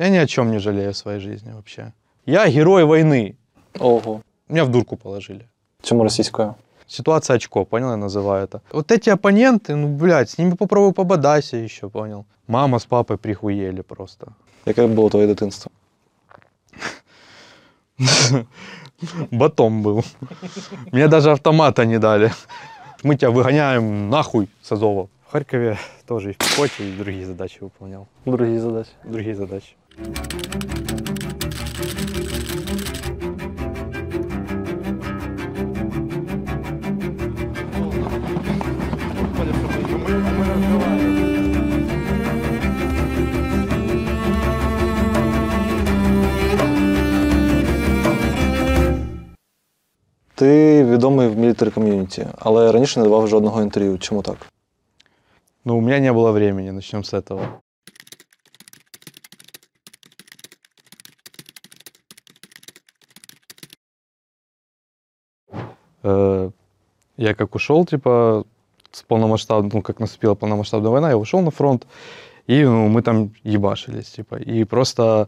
Я ни о чем не жалею в своей жизни вообще. Я герой войны. Ого. Меня в дурку положили. Чому російською? Ситуация очко, понял, я называю это. Вот эти оппоненты, ну, блядь, с ними попробуй пободайся еще, понял. Мама с папой прихуели просто. Яке було твоє дитинство? Батом был. Мне даже автомата не дали. Мы тебя выгоняем нахуй с Азова. В Харькове тоже и в пехоте, и другие задачи выполнял. Другі задачі. Другие задачи. Ти відомий в мілітарі ком'юніті, але раніше не давав жодного інтерв'ю. Чому так? Но у меня не было времени, начнем с этого. Э, Я как ушел, типа, с полномасштабной, ну, как наступила полномасштабная война, я ушел на фронт, и ну, мы там ебашились, типа, и просто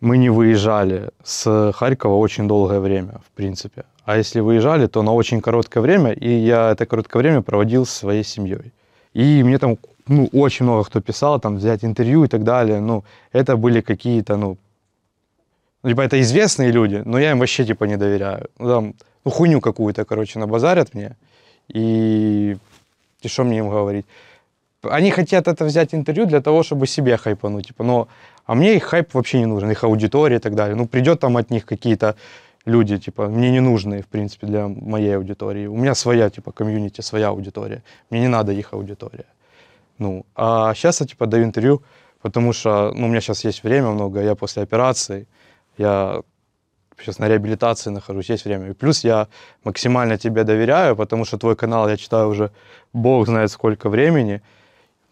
мы не выезжали с Харькова очень долгое время, в принципе. А если выезжали, то на очень короткое время, и я это короткое время проводил со своей семьей. И мне там, ну, очень много кто писал, там, взять интервью и так далее. Ну, это были какие-то, ну, типа, это известные люди, но я им вообще, типа, не доверяю. Ну, там, ну, хуйню какую-то, короче, набазарят мне. И, и что мне им говорить? Они хотят это взять интервью для того, чтобы себе хайпануть, типа, но, а мне их хайп вообще не нужен, их аудитория и так далее. Ну, придет там от них какие-то люди, типа, мне не нужные, в принципе, для моей аудитории. У меня своя, типа, комьюнити, своя аудитория. Мне не надо их аудитория. Ну, а сейчас я, типа, даю интервью, потому что, ну, у меня сейчас есть время много, я после операции, я сейчас на реабилитации нахожусь, есть время. И плюс я максимально тебе доверяю, потому что твой канал я читаю уже бог знает сколько времени.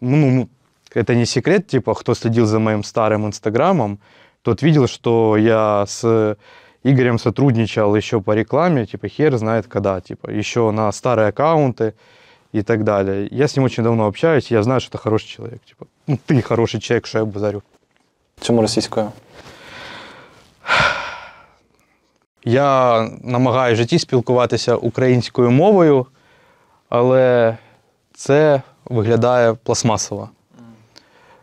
Ну, ну, это не секрет, типа, кто следил за моим старым инстаграмом, тот видел, что я с Игорем сотрудничал еще по рекламе, типа, хер знает когда, типа, еще на старые аккаунты и так далее. Я с ним очень давно общаюсь, я знаю, что это хороший человек, типа, ну, ты хороший человек, что я базарю. Чому російською? Я намагаюся в житті спілкуватися українською мовою, але це виглядає пластмасово.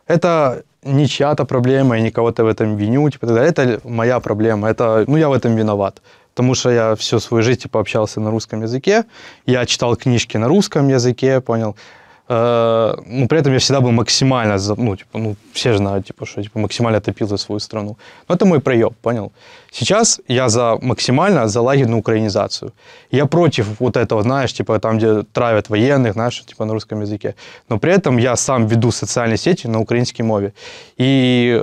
Это не чья-то проблема, я никого-то в этом виню, типа, так далее. это моя проблема, это, ну, я в этом виноват. Потому что я всю свою жизнь типа, общался на русском языке, я читал книжки на русском языке, понял. Э, но при этом я всегда был максимально, ну, типа, ну, все знают, типа, что типа, максимально топил за свою страну. Но это мой проеб, понял? Сейчас я за максимально за лагерную украинизацию. Я против вот этого, знаешь, типа, там, где травят военных, знаешь, типа, на русском языке. Но при этом я сам веду социальные сети на украинской мове. И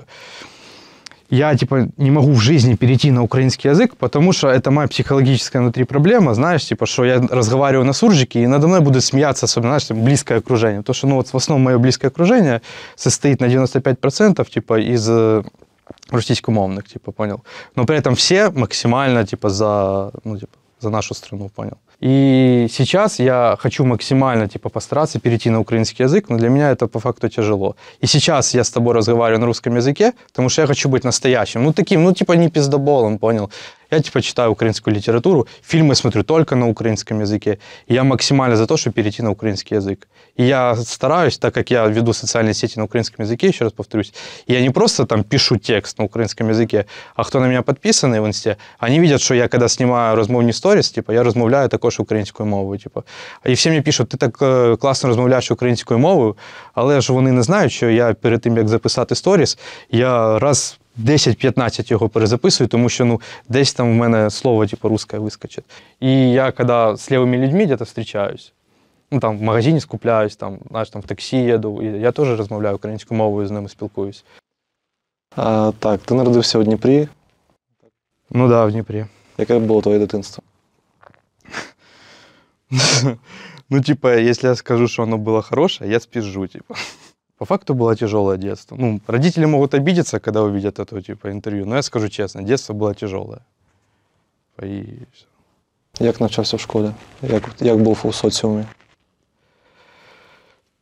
я, типа, не могу в жизни перейти на украинский язык, потому что это моя психологическая внутри проблема, знаешь, типа, что я разговариваю на суржике, и надо мной будут смеяться, особенно, знаешь, там, близкое окружение. Потому что, ну, вот в основном мое близкое окружение состоит на 95%, типа, из э, русскомовных, типа, понял. Но при этом все максимально, типа, за, ну, типа, за нашу страну, понял. И сейчас я хочу максимально, типа, постараться перейти на украинский язык, но для меня это по факту тяжело. И сейчас я с тобой разговариваю на русском языке, потому что я хочу быть настоящим. Ну, таким, ну, типа, не пиздоболом, понял? Я, типа, читаю украинскую литературу, фильмы смотрю только на украинском языке. И я максимально за то, чтобы перейти на украинский язык. И я стараюсь, так как я веду социальные сети на украинском языке, еще раз повторюсь, я не просто там пишу текст на украинском языке, а кто на меня подписаны в инсте, они видят, что я, когда снимаю розмовні сторіс, типа, я розмовляю також українською мовою. Типа. І всі мені пишуть, ти так е, класно розмовляєш українською мовою, але ж вони не знають, що я перед тим, як записати сторіс, я раз 10-15 його перезаписую, тому що ну, десь там в мене слово типу, русське вискочить. І я, коли з лівими людьми десь зустрічаюсь, ну, там, в магазині скупляюсь, там, знаєш, там, в таксі їду, і я теж розмовляю українською мовою, з ними спілкуюсь. А, так, ти народився у Дніпрі. Ну да, в Дніпрі. Яке було твоє дитинство? Ну, типа, если я скажу, что оно было хорошее, я спизжу, типа. По факту было тяжелое детство. Ну, родители могут обидеться, когда увидят это, типа, интервью, но я скажу честно, детство было тяжелое. И всё. Як навчався в школі? Як, як був у соціумі?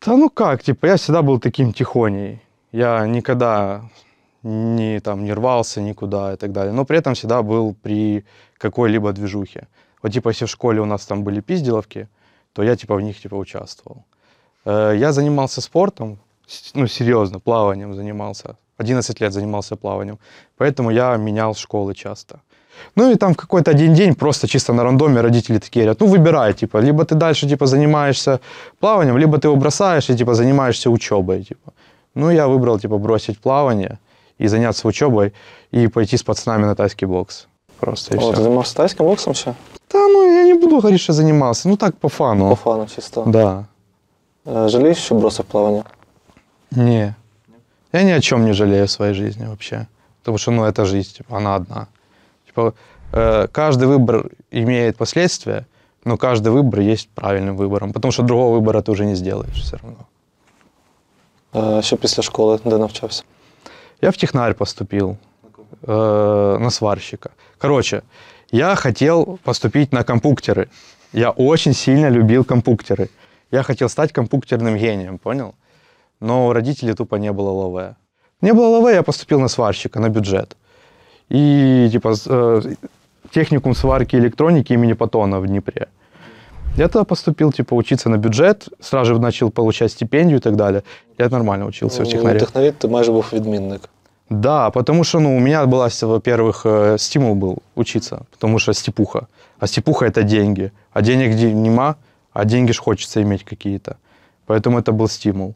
Да ну как, типа, я всегда был таким тихоней. Я никогда не, там, не рвался никуда и так далее. Но при этом всегда был при какой-либо движухе. Вот типа, если в школе у нас там были пизделовки, то я типа в них типа участвовал. Э, Я занимался спортом, с- ну, серьезно, плаванием занимался. 11 лет занимался плаванием. Поэтому я менял школы часто. Ну и там в какой-то один день просто чисто на рандоме родители такие говорят, ну выбирай, типа, либо ты дальше, типа, занимаешься плаванием, либо ты его бросаешь и, типа, занимаешься учебой, типа. Ну, я выбрал, типа, бросить плавание и заняться учебой и пойти с пацанами на тайский бокс. Просто и О, все. займався тайським боксом ще? Да, ну, я не буду говорить, что занимался. Ну, так, по фану. По фану чисто. Да. Е, Жалієш, що бросив плавання? Не. Я ни о чем не жалею в своей жизни вообще. Потому что, ну, это жизнь, типа, она одна. Типа, э, каждый выбор имеет последствия, но каждый выбор есть правильным выбором. Потому что другого выбора ты уже не сделаешь все равно. Е, Що після школи, де навчався? Я в технарь поступил э, на сварщика. Короче, я хотел поступить на компьютеры. Я очень сильно любил компьютеры. Я хотел стать компьютерным гением, понял? Но у родителей тупо не было ЛВ. Не было ЛВ, я поступил на сварщика, на бюджет. И типа с- э, техникум сварки и электроники имени Патона в Днепре. Я тогда поступил, типа, учиться на бюджет, сразу же начал получать стипендию и так далее. Я нормально учился в У технаре. технарі ти майже був відмінник. Да, потому что, ну, у меня была, с- во-первых, э, стимул был учиться, потому что степуха. А степуха – это деньги. А денег де- нема, а деньги ж хочется иметь какие-то. Поэтому это был стимул.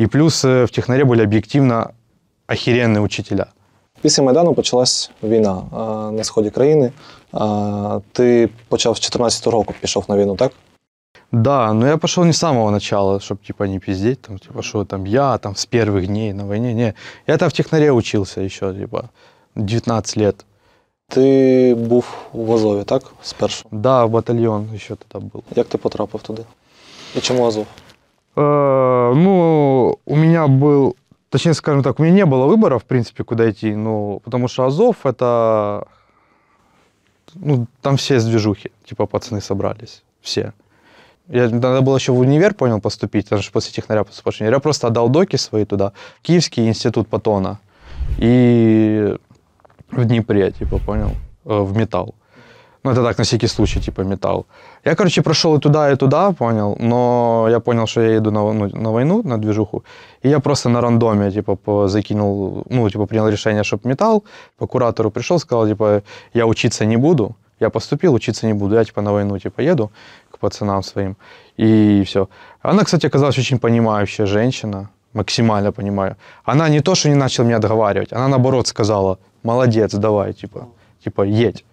И плюс э, в технаре были объективно охеренные учителя. Після Майдану почалась війна е, на сході країни. Е, Ти почав з 14 року, пішов на війну, так? Да, но я пошел не с самого начала, чтобы типа не пиздеть, там, типа, что там я там с первых дней на войне. Не, я-то в технаре учился еще, типа, 19 лет. Ти був в Азові, так? Спершу. Да, батальон еще тогда был. Як ти потрапив туди? І чому Азов? Э, Ну, у меня был, точнее, скажем так, у меня не было выбора, в принципе, куда идти, ну, потому что Азов это, ну, там все с движухи, типа пацаны собрались, все. Я, надо было еще в универ, понял, поступить, потому что после технаря универ. Я просто отдал доки свои туда, Киевский институт Патона и в Днепре, типа, понял, э, в металл. Ну, это так, на всякий случай, типа, металл. Я, короче, прошел и туда, и туда, понял, но я понял, что я иду на, ну, на войну, на движуху, и я просто на рандоме, типа, закинул, ну, типа, принял решение, чтобы металл, по куратору пришел, сказал, типа, я учиться не буду, я поступил, учиться не буду, я, типа, на войну, типа, еду к пацанам своим, и все. Она, кстати, оказалась очень понимающая женщина, максимально понимаю. Она не то, что не начала меня договаривать, она, наоборот, сказала, молодец, давай, типа, типа, едь.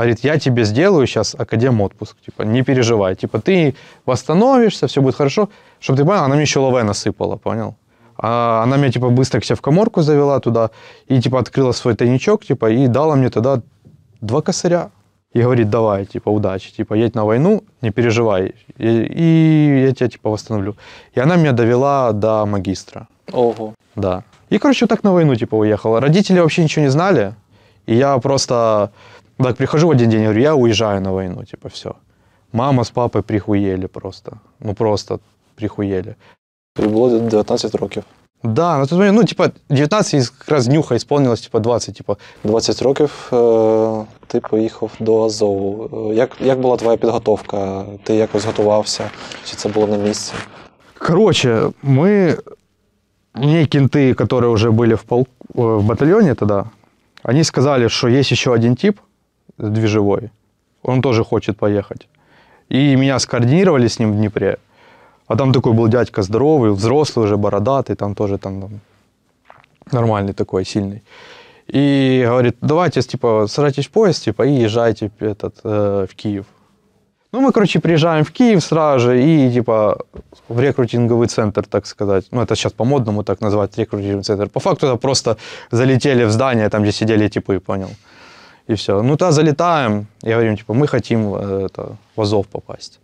Говорит, я тебе сделаю сейчас академ отпуск, типа, не переживай, типа, ты восстановишься, все будет хорошо. Чтобы ты понял, она мне еще лаве насыпала, понял? А она меня, типа, быстро к себе в коморку завела туда и, типа, открыла свой тайничок, типа, и дала мне тогда два косаря. И говорит, давай, типа, удачи, типа, едь на войну, не переживай, и, и я тебя, типа, восстановлю. И она меня довела до магистра. Ого. Да. И, короче, вот так на войну, типа, уехал. Родители вообще ничего не знали. И я просто так прихожу в один день и говорю, я уезжаю на войну, типа, все. Мама с папой прихуели просто. Ну, просто прихуели. Тобі було 19 років. Да, на тот момент, ну, типа, 19 из- как раз нюха исполнилось, типа, 20, типа. 20 років е, ти поїхав до Азову. Е, Як, як була твоя підготовка? Ти якось готувався? Чи це було на місці? Короче, мы, мне кенты, которые уже были в, полк, э, в батальоне тогда, они сказали, что есть еще один тип движевой, он тоже хочет поехать. И меня скоординировали с ним в Днепре. А там такой был дядька здоровый, взрослый уже, бородатый, там тоже там, там нормальный такой, сильный. И говорит, давайте, типа, сажайтесь в поезд, типа, и езжайте этот, э, в Киев. Ну, мы, короче, приезжаем в Киев сразу же и, типа, в рекрутинговый центр, так сказать. Ну, это сейчас по-модному так называть, рекрутинговый центр. По факту это просто залетели в здание, там, где сидели типы, понял? И все. Ну, тогда залетаем и говорим, типа, мы хотим э, это, в Азов попасть.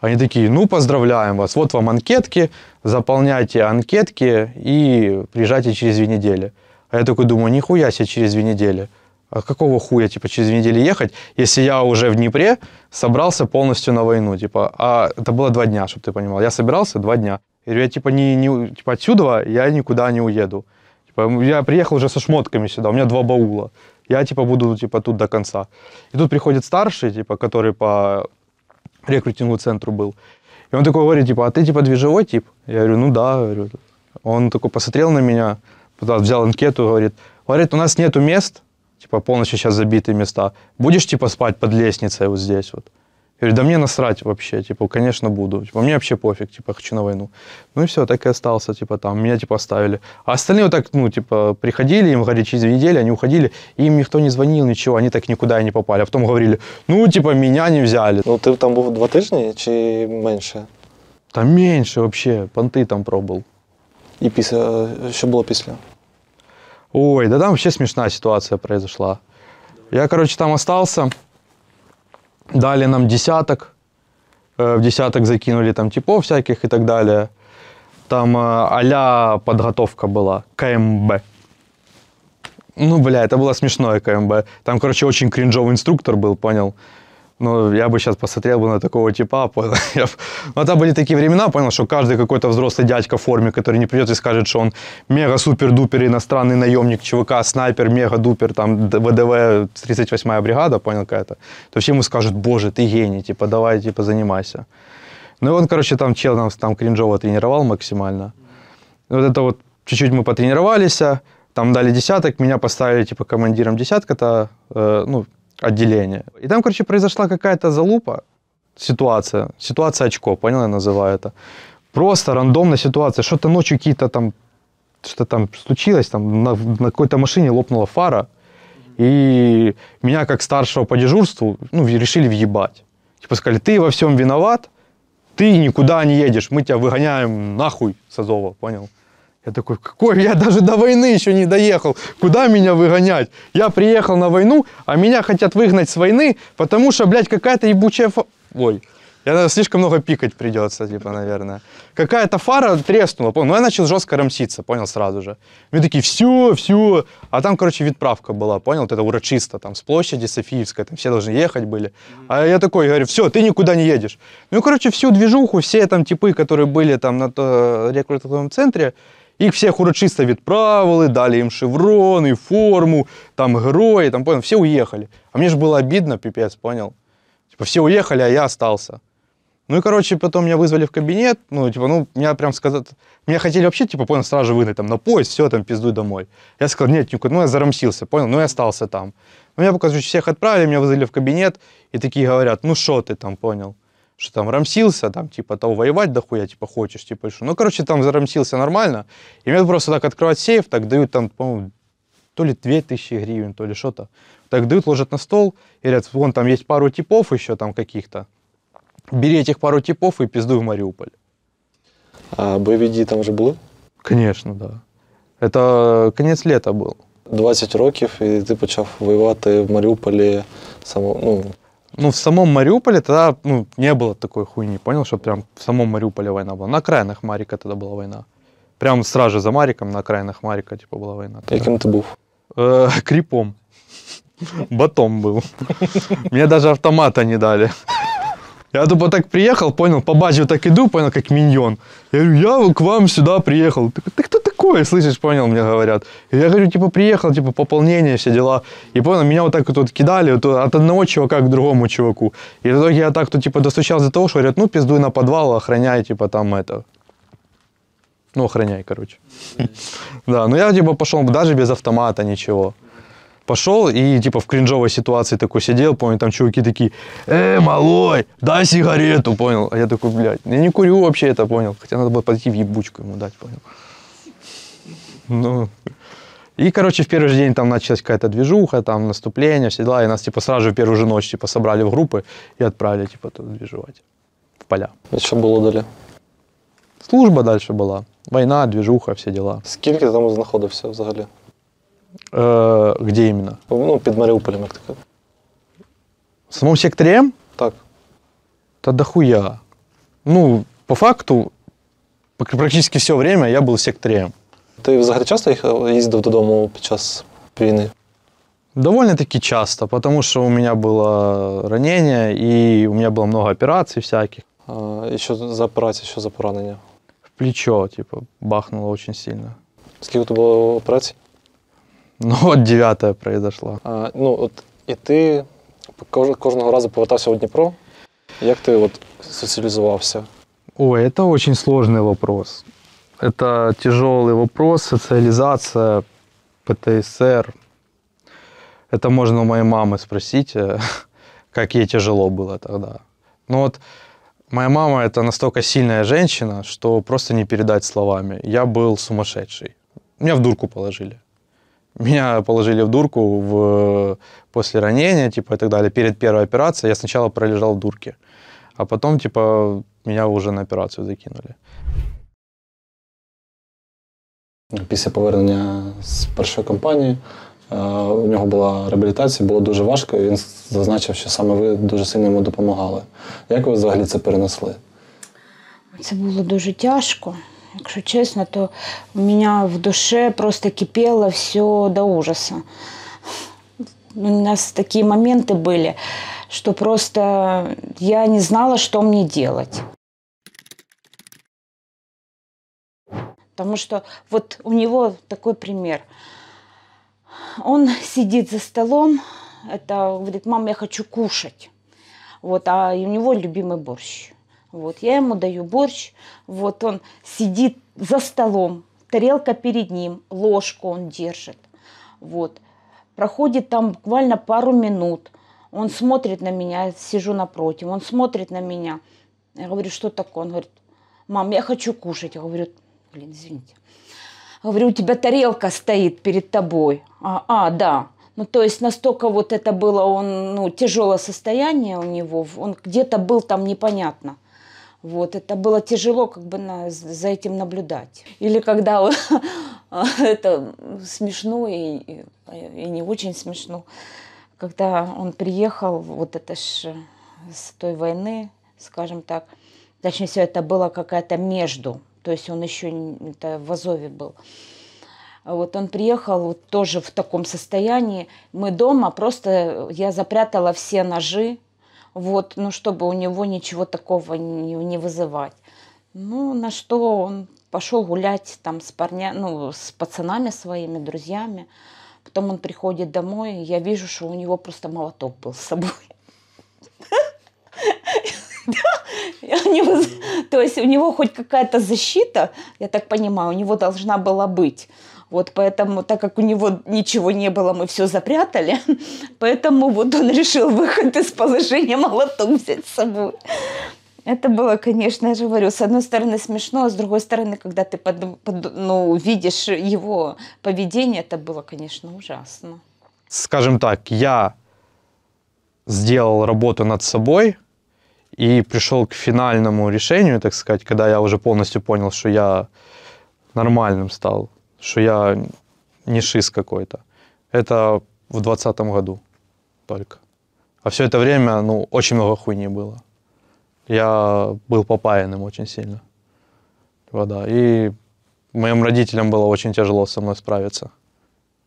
Они такие, ну, поздравляем вас, вот вам анкетки, заполняйте анкетки и приезжайте через две недели. А я такой думаю, нихуя себе через две недели. А какого хуя, типа, через две недели ехать, если я уже в Днепре собрался полностью на войну, типа, а это было два дня, чтобы ты понимал. Я собирался два дня. Я говорю, я, типа, не, не, типа, отсюда я никуда не уеду. Типа, я приехал уже со шмотками сюда, у меня два баула. Я, типа, буду, типа, тут до конца. И тут приходит старший, типа, который по рекрутинговому центру был. И он такой говорит, типа, а ты, типа, движевой тип? Я говорю, ну да, говорю. Он такой посмотрел на меня, взял анкету, говорит, говорит, у нас нету мест, типа, полностью сейчас забитые места. Будешь, типа, спать под лестницей вот здесь вот? Я говорю, да мне насрать вообще, типа, конечно, буду. Типа, мне вообще пофиг, типа, хочу на войну. Ну и все, так и остался, типа, там, меня, типа, оставили. А остальные вот так, ну, типа, приходили, им говорили, через две недели они уходили, и им никто не звонил, ничего, они так никуда и не попали. А потом говорили, ну, типа, меня не взяли. Ну, ти там був два тижні чи менше? Там меньше вообще, понты там пробовал. І після що було після? Ой, да там вообще смешная ситуация произошла. Я, короче, там остался, дали нам десяток, э, в десяток закинули там типов всяких и так далее. Там а подготовка была, КМБ. Ну, бля, это было смешное КМБ. Там, короче, очень кринжовый инструктор был, понял? Ну, я бы сейчас посмотрел бы на такого типа, понял? Б- Ну, это были такие времена, понял, что каждый какой-то взрослый дядька в форме, который не придет и скажет, что он мега-супер-дупер иностранный наемник, ЧВК, снайпер, мега-дупер, там, ВДВ, 38-я бригада, понял, какая-то, то все ему скажут, боже, ты гений, типа, давай, типа, занимайся. Ну, и он, короче, там чел нас там кринжово тренировал максимально. Вот это вот чуть-чуть мы потренировались, там дали десяток, меня поставили, типа, командиром десятка-то, э, ну, отделения. И там, короче, произошла какая-то залупа, ситуация, ситуация очко, понял, я называю это. Просто рандомная ситуация, что-то ночью какие-то там, что там случилось, там на, на какой-то машине лопнула фара, и меня как старшего по дежурству, ну, решили въебать. Типа сказали, ты во всем виноват, ты никуда не едешь, мы тебя выгоняем нахуй с Азова, понял? Я такой, какой, я даже до войны еще не доехал, куда меня выгонять? Я приехал на войну, а меня хотят выгнать с войны, потому что, блядь, какая-то ебучая фа... Ой, я слишком много пикать придется, типа, наверное. Какая-то фара треснула, понял? Ну, я начал жестко рамситься, понял, сразу же. Мне такие, все, все. А там, короче, відправка была, понял? Вот это урочисто, там, с площади Софиевской, там все должны ехать были. А я такой, говорю, все, ты никуда не едешь. Ну, короче, всю движуху, все там типы, которые были там на то- рекрутинговом центре, їх всіх урочисто відправили, дали їм шеврони, форму, там герої, там, понял, все уехали. А мне же было обидно, пипец, понял? Типа все уехали, а я остался. Ну и, короче, потом меня вызвали в кабинет, ну, типа, ну, меня прям сказать, меня хотели вообще, типа, понял, сразу же выгнать, там, на поезд, все, там, пиздуй домой. Я сказал, нет, никуда, ну, я зарамсился, понял, ну, я остался там. Ну, меня, короче, всех отправили, меня вызвали в кабинет, и такие говорят, ну, что ты там, понял? Что там, рамсился, там, типа, того воевать дохуя, типа, хочешь, типа, что? Ну, короче, там зарамсился нормально, и мне просто так открывать сейф, так дают там, по-моему, то ли 2000 гривен, то ли что-то. Так дают, ложат на стол, и говорят, вон там есть пару типов еще там каких-то. Бери этих пару типов и пиздуй в Мариуполь. А бойові дії там вже були? Конечно, да. Это конец лета был. 20 років, і ти почав воювати в Маріуполі само, ну, ну, в самом Мариуполе тогда ну, не было такой хуйни, понял, что прям в самом Мариуполе война была. На окраинах Марика тогда была война. Прям сразу же за Мариком, на окраинах Марика, типа, была война. тогда. яким ти був? Э, крипом. Батом был. Мне даже автомата не дали. Я тупо так приехал, понял, по базе так иду, понял, как миньон. Я говорю, я к вам сюда приехал. Ты, ты кто такой, слышишь, понял, мне говорят. Я говорю, типа, приехал, типа, пополнение, все дела. И понял, меня вот так вот, вот кидали вот от одного чувака к другому чуваку. И в итоге я так тут, типа, достучался до того, что говорят, ну, пиздуй на подвал, охраняй, типа, там это. Ну, охраняй, короче. Да, ну я, типа, пошел даже без автомата, ничего Пошел и, типа, в кринжовой ситуации такой сидел, понял, там чуваки такие, э, малой, дай сигарету, понял. А я такой, блядь, я не курю вообще это, понял. Хотя надо было подойти в ебучку ему дать, понял. Ну, и, короче, в первый же день там началась какая-то движуха, там наступление, все дела, и нас, типа, сразу же в первую же ночь, типа, собрали в группы и отправили, типа, туда движевать в поля. І що було далі? Служба дальше была, война, движуха, все дела. Скільки ти там знаходився взагалі? Э, где именно? Ну, під Маріуполем, як таке. В самом секторе М? Так. Да дохуя. Ну, по факту, пр- практически все время я был в секторе М. Ти взагалі часто їхав- їздив додому під час війни? Довольно-таки часто, потому что у меня было ранение, и у меня было много операций всяких. А, і що за операція, що за поранення? В плечо, типа, бахнуло очень сильно. Скільки то було операцій? Ну, вот девятая произошла. А, ну, от, і ти кож- кожного разу повертався у Дніпро. Як ти от соціалізувався? Ой, это очень сложный вопрос. Это тяжелый вопрос, социализация, ПТСР. Это можно у моей мамы спросить, э, как ей тяжело было тогда. Ну вот, моя мама это настолько сильная женщина, что просто не передать словами. Я был сумасшедший. Меня в дурку положили. Меня положили в дурку в, после ранения, типа и так далее. Перед первой операцией я сначала пролежал в дурке, а потом, типа, меня уже на операцию закинули. Після повернення з першої кампанії е, у нього була реабілітація, було дуже важко, і він зазначив, що саме ви дуже сильно йому допомагали. Як ви взагалі це перенесли? Це було дуже тяжко. Якщо чесно, то у мене в душе просто кипело все до ужаса. У нас такие моменты были, что просто я не знала, что мне делать. Потому что вот у него такой пример. Он сидит за столом, это говорит, мам, я хочу кушать. Вот, а у него любимый борщ. Вот, я ему даю борщ, вот он сидит за столом, тарелка перед ним, ложку он держит. Вот. Проходит там буквально пару минут. Он смотрит на меня, я сижу напротив, он смотрит на меня. Я говорю, что такое? Он говорит, мам, я хочу кушать. Я говорю, блин, извините. Говорю, у тебя тарелка стоит перед тобой. А, а, да. Ну, то есть настолько вот это было, он, ну, тяжелое состояние у него, он где-то был там непонятно. Вот, это было тяжело как бы на, за этим наблюдать. Или когда это смешно и, и, не очень смешно, когда он приехал, вот это ж с той войны, скажем так, точнее все это было какая-то между, то есть он еще это в Азове был. Вот он приехал вот тоже в таком состоянии. Мы дома просто я запрятала все ножи, вот, ну чтобы у него ничего такого не, не вызывать. Ну на что он пошел гулять там с парня, ну с пацанами своими, друзьями. Потом он приходит домой, и я вижу, что у него просто молоток был с собой. То есть у него хоть какая-то защита, я так понимаю, у него должна была быть. Вот поэтому, так как у него ничего не было, мы все запрятали, поэтому вот он решил выход из положения молоток взять с собой. Это было, конечно, я же говорю, с одной стороны смешно, а с другой стороны, когда ты под- под- ну, видишь его поведение, это было, конечно, ужасно. скажем так, я сделал работу над собой и пришел к финальному решению, так сказать, когда я уже полностью понял, что я нормальным стал, что я не шиз какой-то. Это в двадцатом году только. А все это время, ну, очень много хуйни было. Я был попаянным очень сильно. Вот, да. И моим родителям было очень тяжело со мной справиться.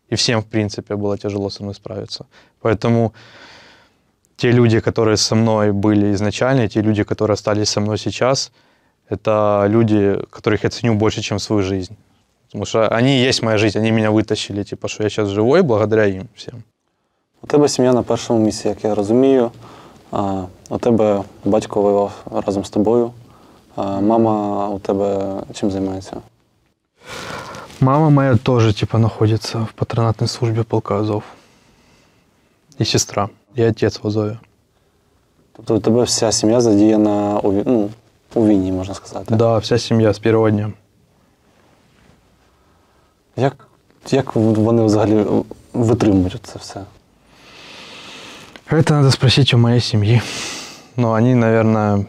И всем, в принципе, было тяжело со мной справиться. Поэтому те люди, которые со мной были изначально, те люди, которые остались со мной сейчас, это люди, которых я ценю больше, чем свою жизнь. Потому что они и есть моя жизнь, они меня вытащили, типа, что я сейчас живой благодаря им всем. У тебе сім'я на першому місці, як я розумію. А, у тебе батько воював разом з тобою. А, мама у тебе чим займається? Мама моя тоже, типа, находится в патронатной службе полка Азов. И сестра, и отец в Азове. Тобто у тебе вся сім'я задіяна у, ві- ну, у війні, можна сказати. Да, вся семья с первого дня. Як, як вони взагалі витримують це все? Это надо спросить у моей семьи. Но они, наверное,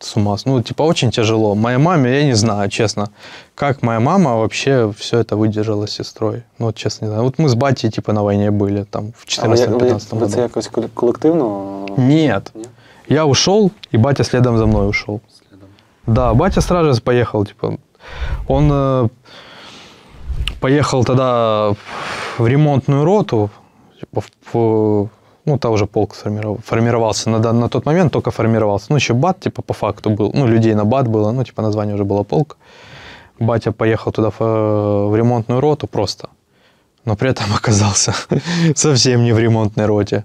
с ума. Ну, типа, очень тяжело. Моей маме, я не знаю, честно, как моя мама вообще все это выдержала с сестрой. Ну, вот честно, не знаю. Вот мы с батей, типа, на войне были, там, в А ви, як- ви, 14-15 ви году. це якось колективно? Нет. Ні? Я ушел, и батя следом за мной ушел. Да, батя сразу же поехал, типа, он э, поехал тогда в ремонтную роту, типа, в, ну, там уже полк формировался, на, на тот момент только формировался, ну, еще бат, типа, по факту был, ну, людей на бат было, ну, типа, название уже было полк, Батя поехал туда в, в ремонтную роту просто, но при этом оказался совсем не в ремонтной роте.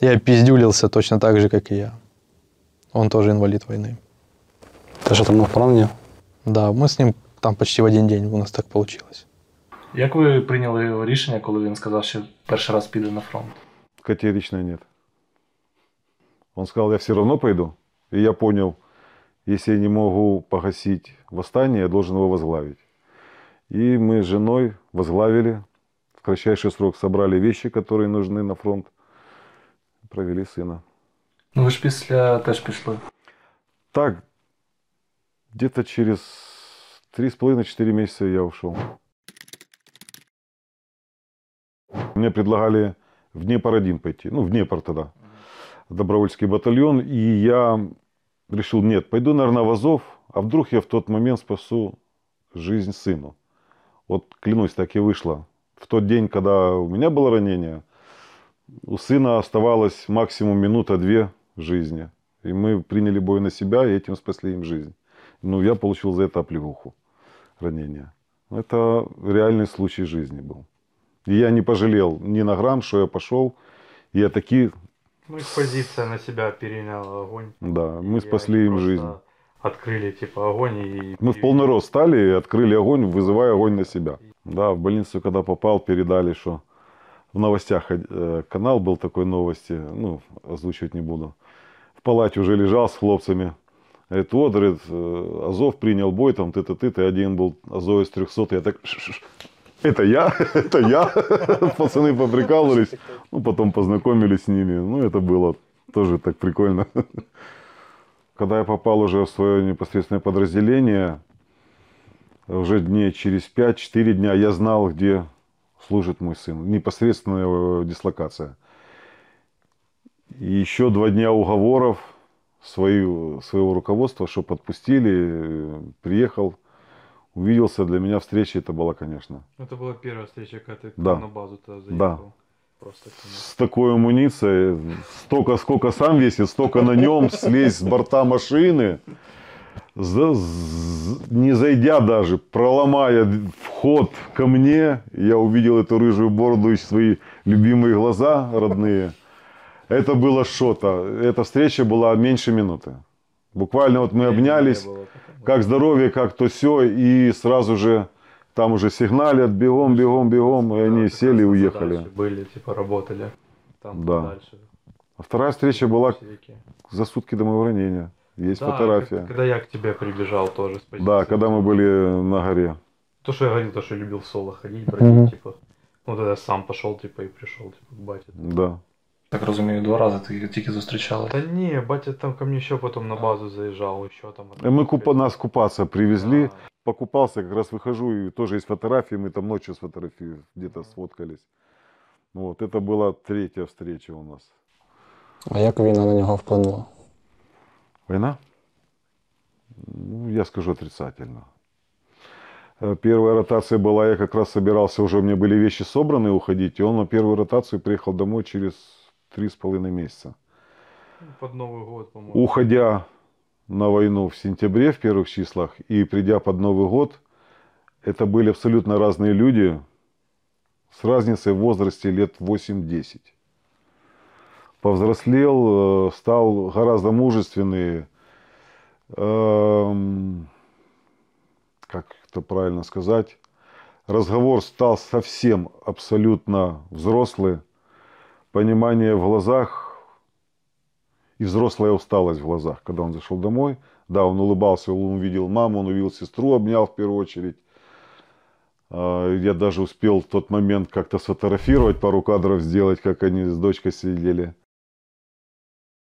Я пиздюлился точно так же, как и я. Он тоже инвалид войны. Теж отримав поранення. Да, мы с ним там почти в один день у нас так получилось. Як ви прийняли рішення, коли він сказав, що перший раз піде на фронт? Категорично нет. Он сказал, я все равно пойду. И я понял, если я не могу погасить восстание, я должен его возглавить. И мы с женой возглавили. В кратчайший срок собрали вещи, которые нужны на фронт. Провели сына. Ну ви ж після теж пішли. Так, где-то через 3,5-4 месяца я ушел. Мне предлагали в Днепр один пойти, ну, в Днепр тогда, добровольский батальон, и я решил, нет, пойду, наверное, в Азов, а вдруг я в тот момент спасу жизнь сыну. Вот клянусь, так и вышло. В тот день, когда у меня было ранение, у сына оставалось максимум минута-две жизни. И мы приняли бой на себя и этим спасли им жизнь. Ну, я получил за это оплеуху, ранение. Это реальный случай жизни был. И я не пожалел ни на грамм, что я пошел. Я таки, Ну, их позиция на себя переняла огонь. да, мы И спасли им жизнь. Открыли, типа, огонь и... Мы в полный рост стали и открыли огонь, вызывая огонь на себя. Да, в больницу, когда попал, передали, что в новостях э, канал был такой новости, ну, озвучивать не буду. В палате уже лежал с хлопцами. Говорит, вот, говорит, э, Азов принял бой, там, ты-то, ты, ты, один был Азовец 300. Я так, «Ш-ш-ш, это я, это я. Пацаны поприкалывались, ну, потом познакомились с ними. Ну, это было тоже так прикольно. Когда я попал уже в свое непосредственное подразделение, уже дней через 5-4 дня я знал, где служит мой сын. Непосредственная э, дислокация. И еще два дня уговоров свою, своего руководства, что подпустили, э, приехал, увиделся. Для меня встреча это была, конечно. Это была первая встреча, когда ты Да. на базу-то заехал. Да. Просто, конечно. С такой амуницией, столько, сколько сам весит, столько на нем, слезть с борта машины, за- не зайдя даже, проломая вход ко мне, я увидел эту рыжую бороду и свои любимые глаза родные. Это было что-то. Эта встреча была меньше минуты. Буквально вот мы обнялись. Как здоровье, как то все, и сразу же там уже сигналят, бегом, бегом, бегом, и они сели и уехали. Были, типа, работали. Там Да. дальше. А вторая встреча была за сутки до моего ранения. Есть Да, фотография. как- когда я к тебе прибежал тоже с позиции. Да, когда мы были на горе. То, что я говорил, то, что я любил в соло ходить, бродить, Мгм. типа. Ну, тогда сам пошел, типа, и пришел, типа, к бате. Да. Так розумію, два рази ти тільки зустрічали. Да не, батя там ко мне еще потом на базу заезжал, еще там. И мы купа, нас купаться привезли. Да. Покупался, как раз выхожу, и тоже есть фотографии. Мы там ночью сфотографии где-то сфоткались. Вот, это была третья встреча у нас. А як війна на нього вплинула? Война? Ну, я скажу отрицательно. Э, Первая ротация была, я как раз собирался, уже у меня были вещи собраны уходить, и он на первую ротацию приехал домой через три с половиной месяца. Под Новый год, по-моему. Уходя на войну в сентябре в первых числах и придя под Новый год, это были абсолютно разные люди с разницей в возрасте лет 8-10. Повзрослел, э, стал гораздо мужественный, эм, как это правильно сказать, разговор стал совсем абсолютно взрослый, понимание в глазах и взрослая усталость в глазах, когда он зашел домой. Да, он улыбался, он увидел маму, он увидел сестру, обнял в первую очередь. А, Я даже успел в тот момент как-то сфотографировать, пару кадров сделать, как они с дочкой сидели.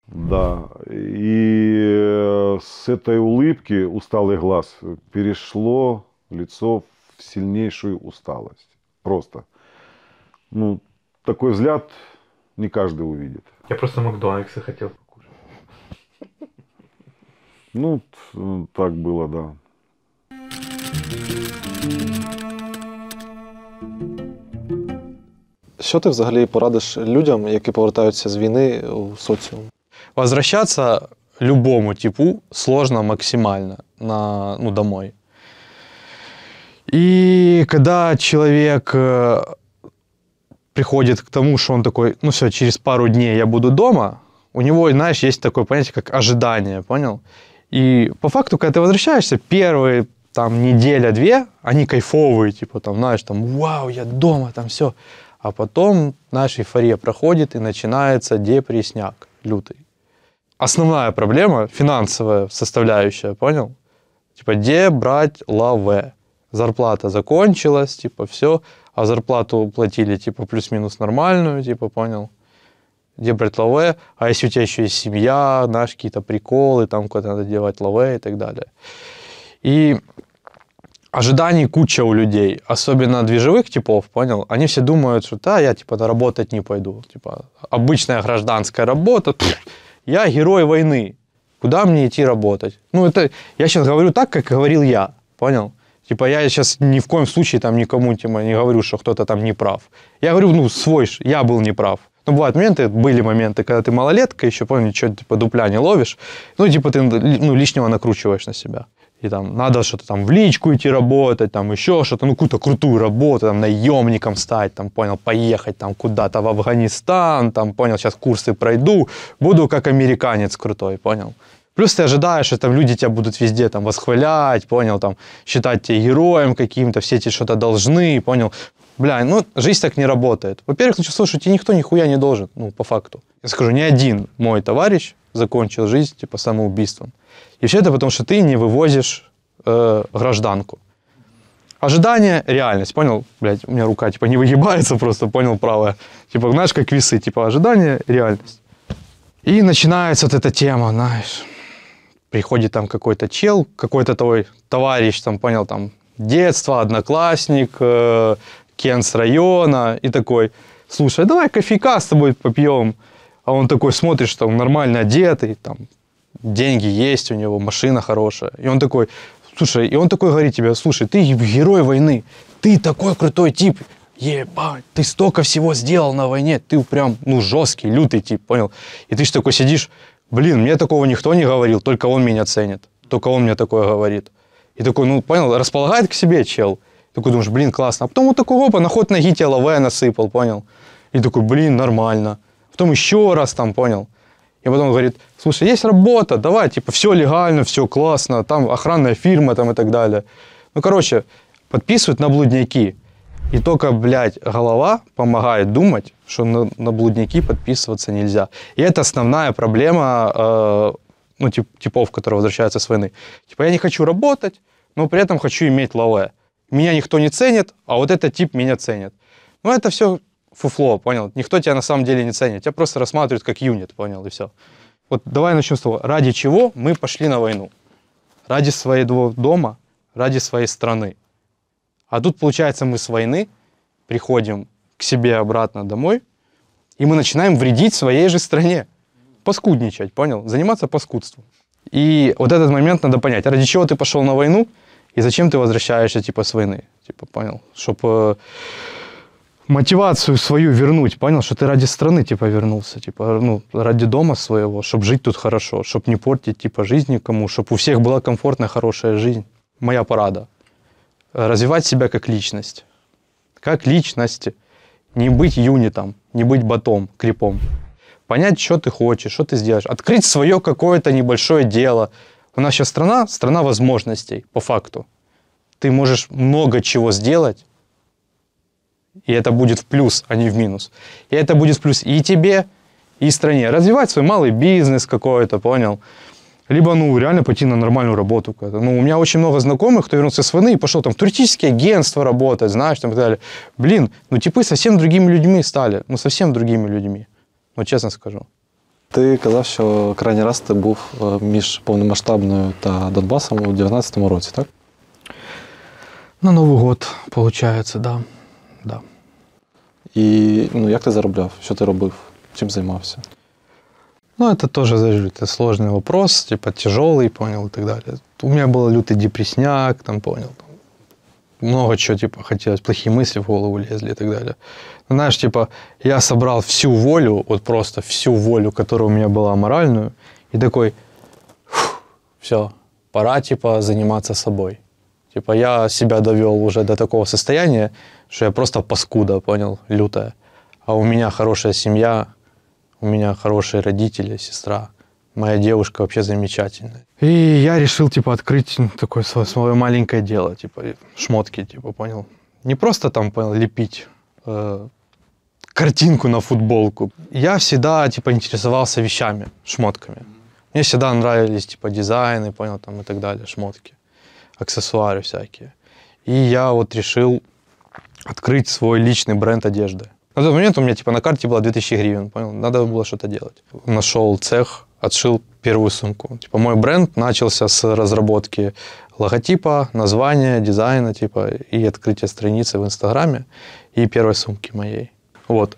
Да, и э, с этой улыбки усталый глаз перешло лицо в сильнейшую усталость. Просто. Ну, такой взгляд не каждый увидит. Я просто Макдональдса хотел покушать. Ну, т- так было, да. Що ти взагалі порадиш людям, які повертаються з війни у соціум? Возвращаться любому типу сложно максимально на, ну, домой. И когда человек э, приходит к тому, что он такой, ну все, через пару дней я буду дома, у него, знаешь, есть такое понятие, как ожидание, понял? И по факту, когда ты возвращаешься, первые там неделя-две, они кайфовые, типа там, знаешь, там, вау, я дома, там все. А потом, знаешь, эйфория проходит и начинается депресняк лютый. Основная проблема, финансовая составляющая, понял? Типа, где брать лаве? Зарплата закончилась, типа, все, а зарплату платили, типа, плюс-минус нормальную, типа, понял? Где брать лаве? А если у тебя еще есть семья, знаешь, какие-то приколы, там куда надо девать лаве и так далее. И ожиданий куча у людей, особенно движевых типов, понял? Они все думают, что да, я типа работать не пойду. Типа обычная гражданская работа, пф, я герой войны. Куда мне идти работать? Ну, это я сейчас говорю так, как говорил я, понял? Типа я сейчас ни в коем случае там никому типа, не говорю, что кто-то там не прав. Я говорю, ну, свой, я был неправ. Ну, бывают моменты, были моменты, когда ты малолетка, еще, помню, ничего, типа, дупля не ловишь. Ну, типа, ты ну, лишнего накручиваешь на себя. И там надо что-то там в личку идти работать, там еще что-то, ну, какую-то крутую работу, там, наемником стать, там, понял, поехать там куда-то в Афганистан, там, понял, сейчас курсы пройду, буду как американец крутой, понял. Плюс ты ожидаешь, что там люди тебя будут везде там восхвалять, понял, там, считать тебя героем каким-то, все тебе что-то должны, понял. Бля, ну, жизнь так не работает. Во-первых, ты чувствуешь, что тебе никто нихуя не должен, ну, по факту. Я скажу, ни один мой товарищ закончил жизнь, типа, самоубийством. И все это потому, что ты не вывозишь э, гражданку. Ожидание – реальность, понял? Блядь, у меня рука, типа, не выгибается просто, понял, правая. Типа, знаешь, как весы, типа, ожидание – реальность. И начинается вот эта тема, знаешь, приходит там какой-то чел, какой-то твой товарищ, там, понял, там, детство, одноклассник, э, кен с района, и такой, слушай, давай кофейка с тобой попьем. А он такой смотрит, что он нормально одетый, там, деньги есть у него, машина хорошая. И он такой, слушай, и он такой говорит тебе, слушай, ты герой войны, ты такой крутой тип, ебать, ты столько всего сделал на войне, ты прям, ну, жесткий, лютый тип, понял? И ты ж такой сидишь, блин, мне такого никто не говорил, только он меня ценит, только он мне такое говорит. И такой, ну, понял, располагает к себе чел. Такой думаешь, блин, классно. А потом вот такой, опа, на ход ноги тебе лаве насыпал, понял? И такой, блин, нормально. Потом еще раз там, понял? И потом говорит, слушай, есть работа, давай, типа, все легально, все классно, там охранная фирма там и так далее. Ну, короче, подписывают на блудняки. И только, блядь, голова помогает думать, что на, на блудняки подписываться нельзя. И это основная проблема э, ну, тип, типов, которые возвращаются с войны. Типа, я не хочу работать, но при этом хочу иметь лаве. Меня никто не ценит, а вот этот тип меня ценит. Ну, это все фуфло, понял? Никто тебя на самом деле не ценит. Тебя просто рассматривают как юнит, понял, и все. Вот давай начнем с того, ради чего мы пошли на войну? Ради своего дома, ради своей страны. А тут, получается, мы с войны приходим к себе обратно домой, и мы начинаем вредить своей же стране. Паскудничать, понял? Заниматься паскудством. И вот этот момент надо понять, ради чего ты пошел на войну, и зачем ты возвращаешься, типа, с войны. Типа, понял? Чтобы мотивацию свою вернуть, понял, что ты ради страны, типа, вернулся, типа, ну, ради дома своего, чтобы жить тут хорошо, чтобы не портить, типа, жизнь никому, чтобы у всех была комфортная, хорошая жизнь. Моя парада. Развивать себя как личность. Как личность. Не быть юнитом, не быть ботом, крипом. Понять, что ты хочешь, что ты сделаешь. Открыть свое какое-то небольшое дело. У нас сейчас страна, страна возможностей, по факту. Ты можешь много чего сделать, и это будет в плюс, а не в минус. И это будет в плюс и тебе, и стране. Развивать свой малый бизнес какой-то, понял? Либо, ну, реально пойти на нормальную работу. какую-то. Ну, у меня очень много знакомых, кто вернулся с войны и пошел там в туристические агентства работать, знаешь, там и так далее. Блин, ну, типы совсем другими людьми стали. Ну, совсем другими людьми. Ну, чесно скажу. Ти казав, що крайній раз ти був е, між повномасштабною та Донбасом у 19-му році, так? На Новый год, получается, да. Да. І ну, як ти заробляв? Що ти робив? Чим займався? Ну, это тоже, знаешь, это сложный вопрос, типа тяжелый, понял, и так далее. У меня был лютый депресняк, там, понял, много чего, типа, хотелось, плохие мысли в голову лезли и так далее. Но, знаешь, типа, я собрал всю волю, вот просто всю волю, которая у меня была моральную, и такой, все, пора, типа, заниматься собой. Типа я себя довел уже до такого состояния, что я просто паскуда, понял, лютая. А у меня хорошая семья, у меня хорошие родители, сестра. Моя девушка вообще замечательная. И я решил, типа, открыть такое свое, маленькое дело, типа, шмотки, типа, понял. Не просто там, понял, лепить э, картинку на футболку. Я всегда, типа, интересовался вещами, шмотками. Мне всегда нравились, типа, дизайны, понял, там, и так далее, шмотки, аксессуары всякие. И я вот решил открыть свой личный бренд одежды. На тот момент у меня, типа, на карте было 2000 гривен, понял, надо было что-то делать. Нашел цех, отшил первую сумку. Типа, мой бренд начался с разработки логотипа, названия, дизайна, типа, и открытия страницы в Инстаграме, и первой сумки моей. Вот,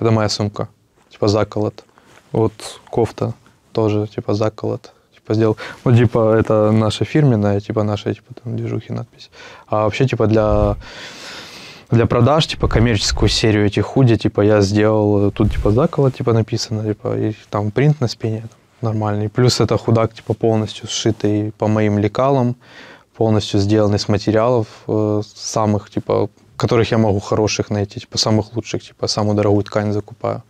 это моя сумка, типа, заколот. Вот кофта тоже, типа, заколот. Типа, сделал, ну, типа, это наша фирменная, типа, наша, типа, там, движухи, надпись. А вообще, типа, для для продаж, типа, коммерческую серию этих худи, типа, я сделал, тут, типа, заколот, типа, написано, типа, и там принт на спине нормальный. Плюс это худак, типа, полностью сшитый по моим лекалам, полностью сделанный с материалов э, самых, типа, которых я могу хороших найти, типа, самых лучших, типа, самую дорогую ткань закупаю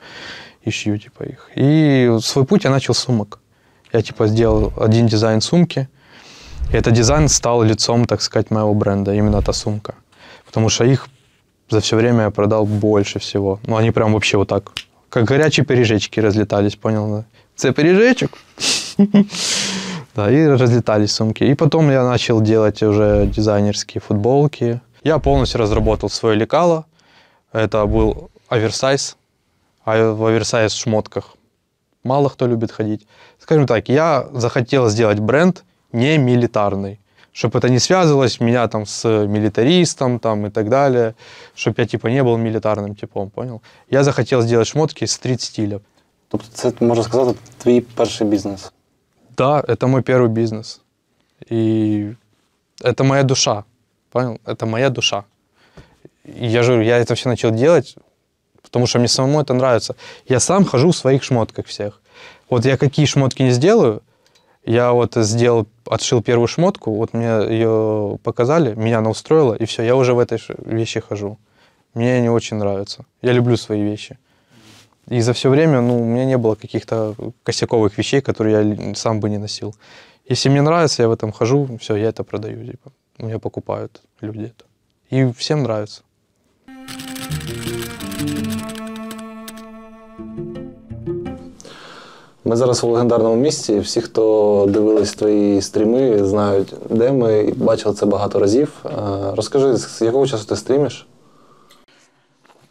и шью, типа, их. И свой путь я начал с сумок. Я, типа, сделал один дизайн сумки, и этот дизайн стал лицом, так сказать, моего бренда, именно та сумка. Потому что их за все время я продал больше всего. Ну, они прям вообще вот так, как горячие пирожечки разлетались, понял? Да? Це пиріжечок. Да, и разлетались сумки. И потом я начал делать уже дизайнерские футболки. Я полностью разработал свое лекало. Это был оверсайз. А в оверсайз шмотках мало кто любит ходить. Скажем так, я захотел сделать бренд не милитарный чтобы это не связывалось меня там с милитаристом там и так далее, чтобы я типа не был милитарным типом, понял? Я захотел сделать шмотки стрит-стиля. Тобто це, можна сказати, твій перший бізнес. Да, это мой первый бизнес. И это моя душа, понял? Это моя душа. И я же говорю, я это все начал делать, потому что мне самому это нравится. Я сам хожу в своих шмотках всех. Вот я какие шмотки не сделаю, я вот сделал, отшил первую шмотку, вот мне ее показали, меня она устроила, и все, я уже в этой вещи хожу. Мне они очень нравятся. Я люблю свои вещи. И за все время, ну, у меня не было каких-то косяковых вещей, которые я сам бы не носил. Если мне нравится, я в этом хожу, все, я это продаю, типа. У меня покупают люди это. И всем нравится. Ми зараз у легендарному місці. Всі, хто дивились твої стріми, знають, де ми і бачили це багато разів. Е, Розкажи, з якого часу ти стрімиш?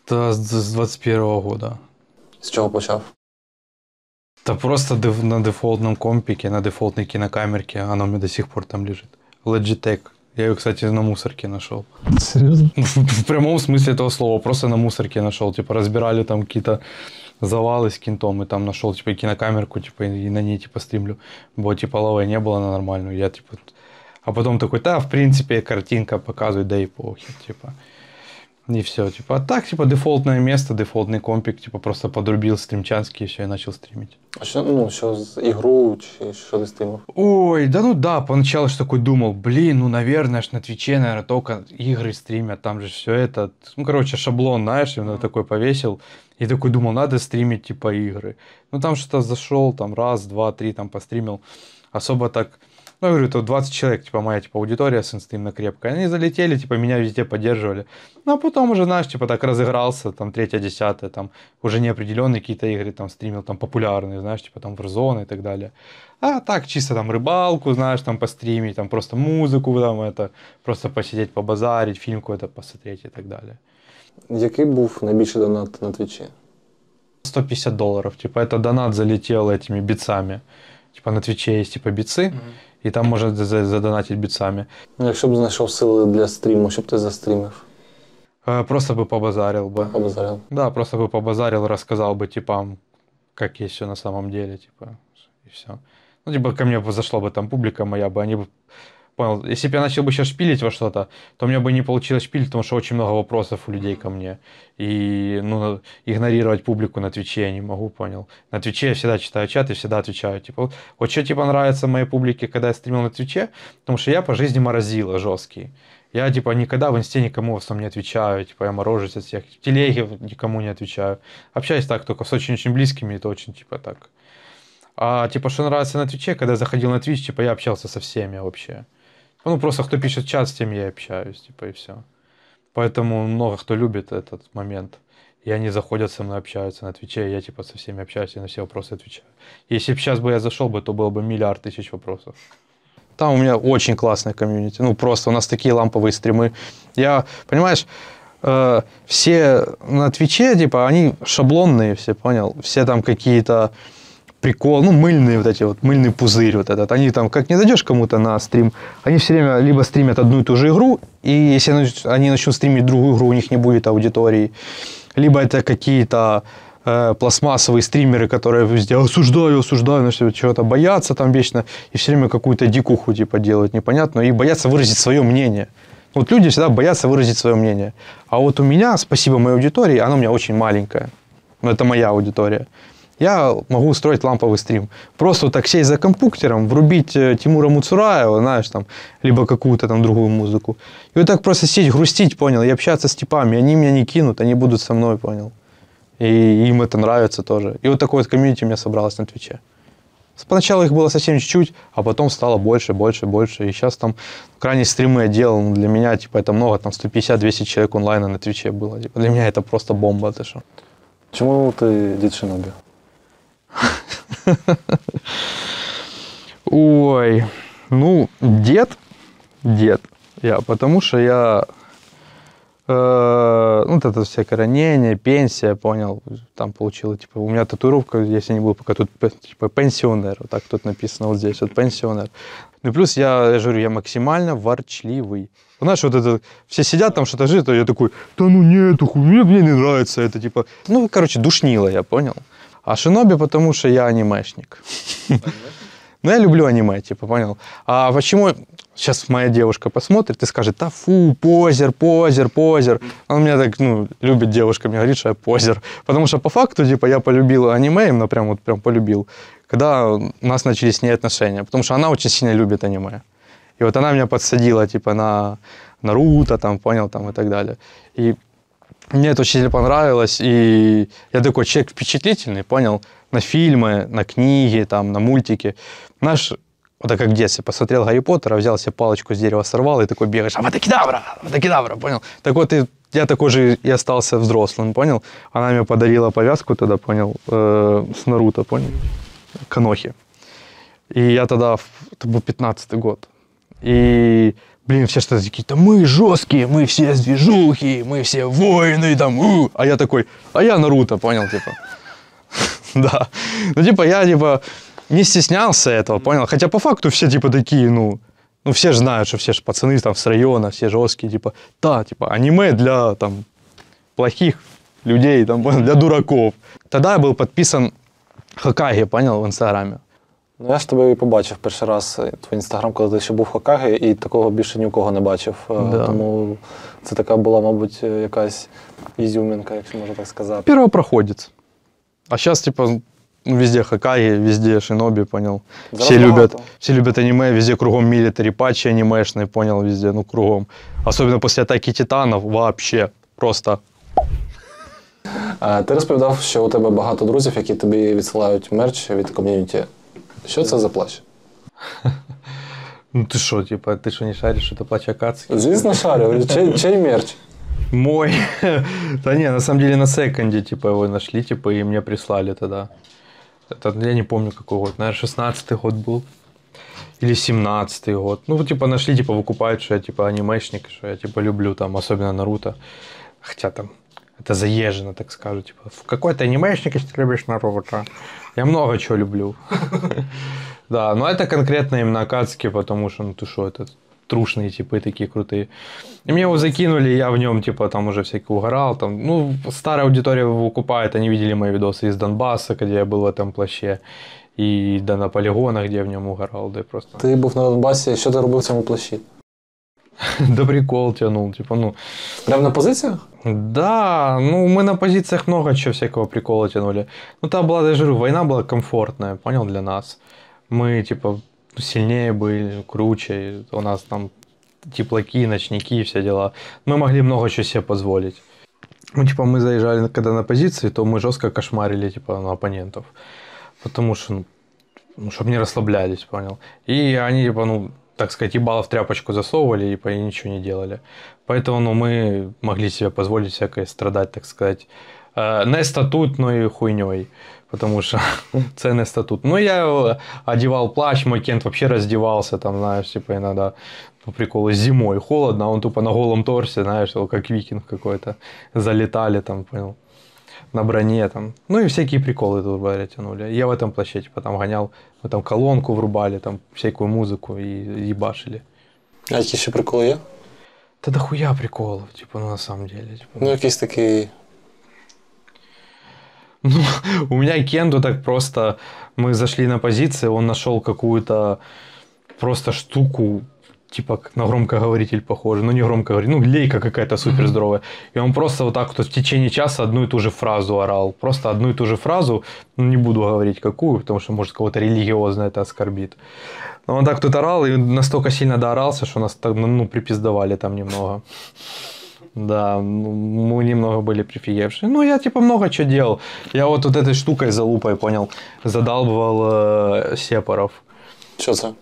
Это с 21 года. З чого почав? Да просто деф- на дефолтном компике, на дефолтной кинокамерке, она у меня до сих пор там лежит. Logitech. Я ее, кстати, на мусорке нашел. Серйозно? В прямом смысле этого слова. Просто на мусорке нашел. Типа разбирали там какие-то Завалы с кинтом, и там нашел типа кинокамерку, типа, и на ней типа стримлю. Бо типа лавы не было на нормальную. Я типа. А потом такой, да, в принципе, картинка показывает, да и похер, типа. И все, типа, а так, типа, дефолтное место, дефолтный компик, типа, просто подрубил стримчанский, и все, и начал стримить. А що, ну, що з ігру, чи що ти? Ой, да ну да, поначалу ж такой думал, блин, ну, наверное, ж на Твиче, наверное, только игры стримят, там же все это, ну, короче, шаблон, знаешь, я такой повесил, и такой думал, надо стримить, типа, игры. Ну, там что-то зашел, там, раз, два, три, там, постримил, особо так, ну, я говорю, то 20 человек, типа, моя, типа, аудитория с инстримно крепкая, они залетели, типа, меня везде поддерживали, ну, а потом уже, знаешь, типа, так разыгрался, там, третья, десятая, там, уже неопределенные какие-то игры, там, стримил, там, популярные, знаешь, типа, там, Warzone и так далее. А так, чисто там рыбалку, знаешь, там постримить, там просто музыку, там это, просто посидеть, побазарить, фильм какой-то посмотреть и так далее. Який був найбільший донат на твічі? 150 долларов, типа это донат залетел этими битцами. Типа на Твиче есть типа бицы, и там можно за- за- задонатить битцами. Ну, Якщо б знайшов сили для стріму, що б ти застрімив? Э, Просто бы побазарил бы. Обозаряв. Да, просто бы побазарил, рассказал бы типам, как есть все на самом деле, типа, и все. Ну, типа, ко мне бы зашла бы там публика моя бы, они бы Понял? Если бы я начал бы сейчас шпилить во что-то, то у меня бы не получилось шпилить, потому что очень много вопросов у людей ко мне. И ну, игнорировать публику на Твиче я не могу, понял? На Твиче я всегда читаю чат и всегда отвечаю. Типа, вот- что типа нравится моей публике, когда я стримил на Твиче, потому что я по жизни морозила жесткий. Я, типа, никогда в инсте никому в основном не отвечаю, типа, я морожусь от всех. В телеге никому не отвечаю. Общаюсь так только с очень-очень близкими, это очень, типа, так. А, типа, что нравится на Твиче, когда я заходил на Твич, типа, я общался со всеми вообще. Ну, просто кто пишет чат, с тем я общаюсь, типа, и все. Поэтому много кто любит этот момент. И они заходят со мной, общаются на Твиче, я, типа, со всеми общаюсь и на все вопросы отвечаю. Если бы сейчас бы я зашел бы, то было бы миллиард тысяч вопросов. Там у меня очень классная комьюнити. Ну, просто у нас такие ламповые стримы. Я, понимаешь, э, все на Твиче, типа, они шаблонные все, понял? Все там какие-то прикол, ну, мыльные вот эти вот, мыльный пузырь вот этот. Они там, как не зайдешь кому-то на стрим, они все время либо стримят одну и ту же игру, и если они начнут стримить другую игру, у них не будет аудитории. Либо это какие-то э, пластмассовые стримеры, которые везде осуждаю, осуждаю, значит, чего-то боятся там вечно, и все время какую-то дикуху типа делают непонятно, и боятся выразить свое мнение. Вот люди всегда боятся выразить свое мнение. А вот у меня, спасибо моей аудитории, она у меня очень маленькая. Но это моя аудитория. Я могу устроить ламповый стрим. Просто вот так сесть за компьютером, врубить э, Тимура Муцураева, знаешь, там, либо какую-то там другую музыку. И вот так просто сидеть, грустить, понял, и общаться с типами. Они меня не кинут, они будут со мной, понял. И им это нравится тоже. И вот такое вот комьюнити у меня собралось на Твиче. Поначалу их было совсем чуть-чуть, а потом стало больше, больше, больше. И сейчас там крайние стримы я делал. Для меня, типа, это много, там 150-200 человек онлайна на Твиче было. Типа, для меня это просто бомба, ты что. Чому ти дід Шинобі? Ой, ну, дед, дед я, потому что я, э, ну, вот это всякое ранение, пенсия, понял, там получила, типа, у меня татуировка, если не был пока тут, типа, пенсионер, вот так тут написано вот здесь, вот пенсионер. Ну, плюс я, я же говорю, я максимально ворчливый. Знаешь, вот это, все сидят там, что-то жить, а я такой, да ну нет, хуйня, мне не нравится это, типа, ну, короче, душнило, я понял. А Шиноби, потому что я анимешник. Ну, я люблю аниме, типа, понял? А почему сейчас моя девушка посмотрит и скажет, да фу, позер, позер, позер. Она меня так, ну, любит девушка, мне говорит, что я позер. Потому что по факту, типа, я полюбил аниме, именно прям вот прям полюбил, когда у нас начались с ней отношения. Потому что она очень сильно любит аниме. И вот она меня подсадила, типа, на Наруто, там, понял, там, и так далее. И мне это очень сильно понравилось, и я такой человек впечатлительный, понял, на фильмы, на книги, там, на мультики. Знаешь, вот как в детстве, посмотрел Гарри Поттера, взял себе палочку с дерева, сорвал, и такой бегаешь, аватокедавра, аватокедавра, понял? Так вот, и я такой же и остался взрослым, понял? Она мне подарила повязку тогда, понял, э, с Наруто, понял? Канохи. И я тогда, это был 15 год. И, блин, все что-то такие, да мы жесткие, мы все с движухи, мы все воины, там, у». а я такой, а я Наруто, понял, типа. Да. Ну, типа, я, типа, не стеснялся этого, понял? Хотя по факту все, типа, такие, ну, ну, все же знают, что все же пацаны там с района, все жесткие, типа, да, типа, аниме для, там, плохих людей, там, для дураков. Тогда я был подписан Хокаге, понял, в Инстаграме. Ну, я ж тебе і побачив перший раз е, твій інстаграм, коли ти ще був в Хокагі, і такого більше ні у кого не бачив. Е, Да. Тому це така була, мабуть, е, якась ізюмінка, якщо можна так сказати. Первопроходец. А сейчас, типа, ну, везде Хокаги, везде Шиноби, понял. Зараз любят, багато. все любят аниме, везде кругом милитари патчи анимешные, понял, везде, ну, кругом. Особенно после атаки титанов, вообще, просто. Ти розповідав, що у тебе багато друзів, які тобі відсилають мерч від ком'юніті. Що це за плащ? Ну, ты что, типа, ты что, не шаришь, что это плач Акацки? Звісно, шарю. Чий, чий мерч? Мой. да не, на самом деле на секонде, типа, его нашли, типа, и мне прислали тогда. Это, я не помню, какой год, наверное, 16-й год был. Или 17-й год. Ну, типа, нашли, типа, выкупают, что я, типа, анимешник, что я, типа, люблю, там, особенно Наруто. Хотя там, это заезжено, так скажу, типа, «В какой ты анимешник, если ты любишь Наруто? Я много чего люблю. Да, но это конкретно именно Акацки, потому что, ну, ты что, это трушные типы такие крутые. И мне его закинули, я в нем, типа, там уже всякий угорал. Там, ну, старая аудитория его выкупает, они видели мои видосы из Донбасса, где я был в этом плаще. І да на полігонах, де в ньому угорав, де просто. Ти був на Донбасі, що ти робив в цьому плащі? Да прикол тянул, типа, ну. Прямо на позиціях? Да, ну мы на позициях много чего всякого прикола тянули. Ну там была, даже говорю, война была комфортная, понял, для нас. Мы, типа, сильнее были, круче, у нас там теплаки, ночники, все дела. Мы могли много чего себе позволить. Ну, типа, мы заезжали, когда на позиции, то мы жестко кошмарили, типа, на оппонентов. Потому что, ну, ну, чтобы не расслаблялись, понял. И они, типа, ну, так сказать, ебало в тряпочку засовывали и ничего не делали. Поэтому ну, мы могли себе позволить всякое страдать, так сказать, э, не статутной хуйней. Потому что це не статут. Ну, я одевал плащ, мой кент вообще раздевался, там, знаешь, типа иногда по приколу зимой холодно, а он тупо на голом торсе, знаешь, как викинг какой-то. Залетали там, понял на броне там. Ну и всякие приколы тут говоря тянули. Я в этом плаще типа там гонял, мы там колонку врубали, там всякую музыку и ебашили. А які ще приколи є? Да дохуя приколов, типа, ну на самом деле. Типа. Ну, якийсь такий. Ну, у меня Кенду так просто, мы зашли на позиции, он нашел какую-то просто штуку, типа на громкоговоритель похоже, ну не громкоговоритель, ну лейка какая-то супер здоровая. И он просто вот так вот в течение часа одну и ту же фразу орал. Просто одну и ту же фразу, ну не буду говорить какую, потому что может кого-то религиозно это оскорбит. Но он так тут орал и настолько сильно доорался, что нас так, ну, припиздовали там немного. Да, ну, мы немного были прифигевшие. Ну, я типа много чего делал. Я вот, вот этой штукой залупой, понял, задалбывал э, сепаров. Що це?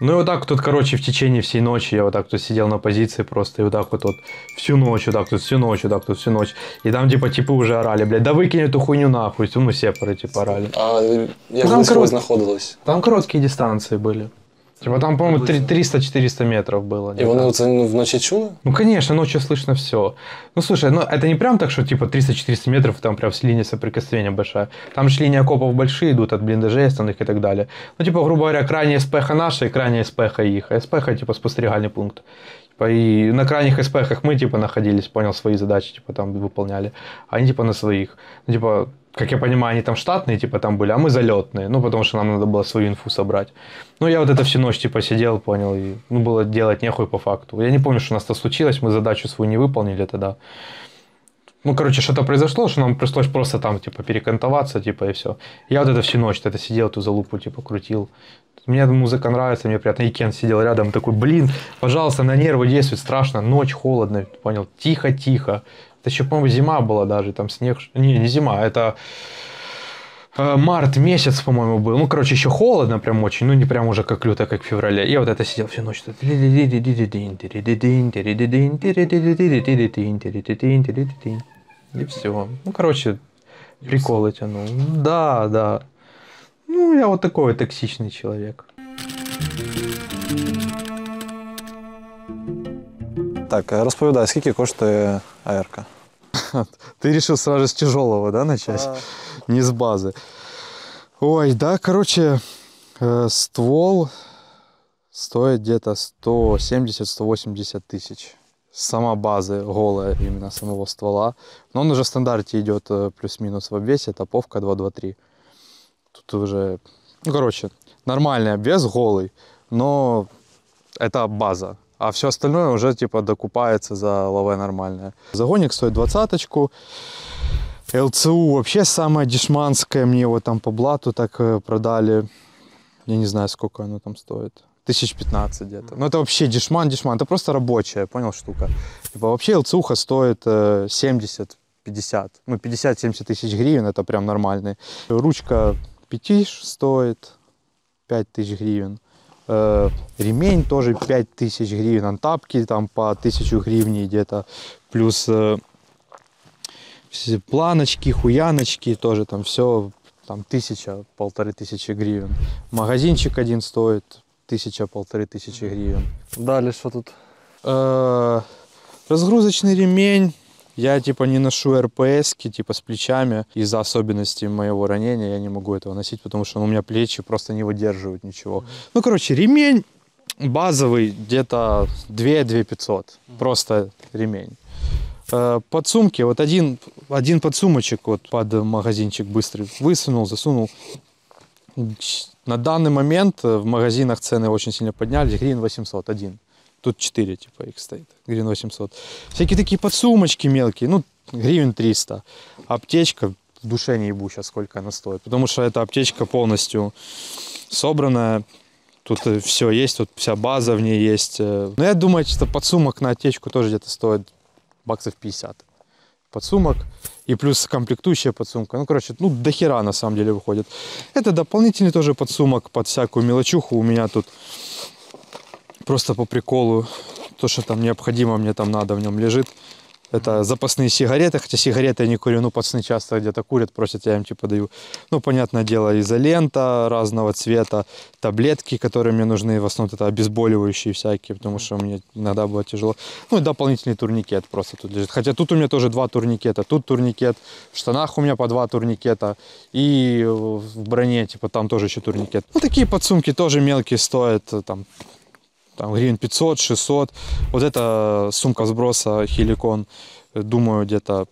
Ну и вот так тут, короче, в течение всей ночи я вот так тут сидел на позиции просто, и вот так вот, вот всю ночь, вот так тут, всю ночь, вот так тут, всю ночь. И там, типа, типы уже орали, блядь, да выкинь эту хуйню нахуй. Ну, сепары, типа, орали. А як Там близько ви знаходились? Там короткие дистанции были. Типа, там, по-моему, три- 300-400 метров было. Где-то. вони це ну, вночі чули? Ну, конечно, ночью слышно все. Ну, слушай, ну это не прям так, что типа 300-400 метров, там прям линия соприкосновения большая. Там же линии окопов большие идут от блиндажей основных и так далее. Ну, типа, грубо говоря, крайняя спеха наша и крайняя спеха их. А спеха, типа, спостерегальный пункт. Типа, и на крайних спехах мы, типа, находились, понял, свои задачи, типа, там выполняли. А они, типа, на своих. Ну, типа, как я понимаю, они там штатные, типа, там были, а мы залетные. Ну, потому что нам надо было свою инфу собрать. Ну, я вот это всю ночь, типа, сидел, понял, и, ну, было делать нехуй по факту. Я не помню, что у нас-то случилось, мы задачу свою не выполнили тогда. Ну, короче, что-то произошло, что нам пришлось просто там, типа, перекантоваться, типа, и все. Я вот это всю ночь это сидел, эту залупу, типа, крутил. Мне музыка нравится, мне приятно. И Кен сидел рядом, такой, блин, пожалуйста, на нервы действует, страшно, ночь, холодно, понял, тихо-тихо. Это еще, по-моему, зима была даже, там снег. Не, не зима, это э, март месяц, по-моему, был. Ну, короче, еще холодно прям очень, ну, не прям уже как люто, как в феврале. Я вот это сидел всю ночь. И все. Ну, короче, приколы тянул. Да, да. Ну, я вот такой вот токсичный человек. Так, е, розповідай, скільки коштує АРК? Ты решил сразу с тяжелого, да, начать? Не с базы. Ой, да, короче, э, ствол стоит где-то 170-180 тысяч. Сама база голая, именно самого ствола. Но он уже в стандарте идет э, плюс-минус в обвесе, топовка 223. Тут уже, ну, короче, нормальный обвес голый, но это база. А все остальное уже типа докупается за лаве нормальное. Загонник стоит двадцаточку. ЛЦУ вообще самое дешманское. Мне его там по блату так э, продали. Я не знаю, сколько оно там стоит. Тысяч пятнадцать где-то. Ну это вообще дешман, дешман. Это просто рабочая, понял, штука. Типа вообще ЛЦУха стоит э, 70 50. Ну, 50-70 тысяч гривен, это прям нормальный. Ручка пятиш стоит 5 тысяч гривен. Ремень тоже 5 тысяч гривен. Антапки там по 1000 гривней где-то. Плюс э, планочки, хуяночки тоже там все там тысяча, полторы тысячи гривен. Магазинчик один стоит тысяча, полторы тысячи гривен. Далі що тут? Э, разгрузочный ремень. Я типа не ношу РПС, типа с плечами. Из-за особенностей моего ранения я не могу этого носить, потому что у меня плечи просто не выдерживают ничего. Ну, короче, ремень базовый где-то 2-2 500. Просто ремень. Э, Подсумки, вот один, один подсумочек вот под магазинчик быстрый высунул, засунул. На данный момент в магазинах цены очень сильно поднялись. Грин 800 один. Тут 4 типа их стоит. Грин 800. Всякие такие подсумочки мелкие, ну, гривен 300. Аптечка, в душе не ебу сейчас, сколько она стоит. Потому что эта аптечка полностью собранная. Тут все есть, тут вся база в ней есть. э. Но я думаю, что подсумок на аптечку тоже где-то стоит баксов 50. Подсумок и плюс комплектующая подсумка. Ну, короче, ну, до хера на самом деле выходит. Это дополнительный тоже подсумок под всякую мелочуху. У меня тут просто по приколу то, что там необходимо, мне там надо, в нем лежит. Это запасные сигареты, хотя сигареты я не курю, ну, пацаны часто где-то курят, просят, я им типа даю. Ну, понятное дело, изолента разного цвета, таблетки, которые мне нужны, в основном это обезболивающие всякие, потому что мне иногда было тяжело. Ну, и дополнительный турникет просто тут лежит. Хотя тут у меня тоже два турникета, тут турникет, в штанах у меня по два турникета, и в броне, типа, там тоже еще турникет. Ну, такие подсумки тоже мелкие стоят, там, там гривен 500, 600. Вот эта сумка сброса Хиликон, э, думаю, где-то...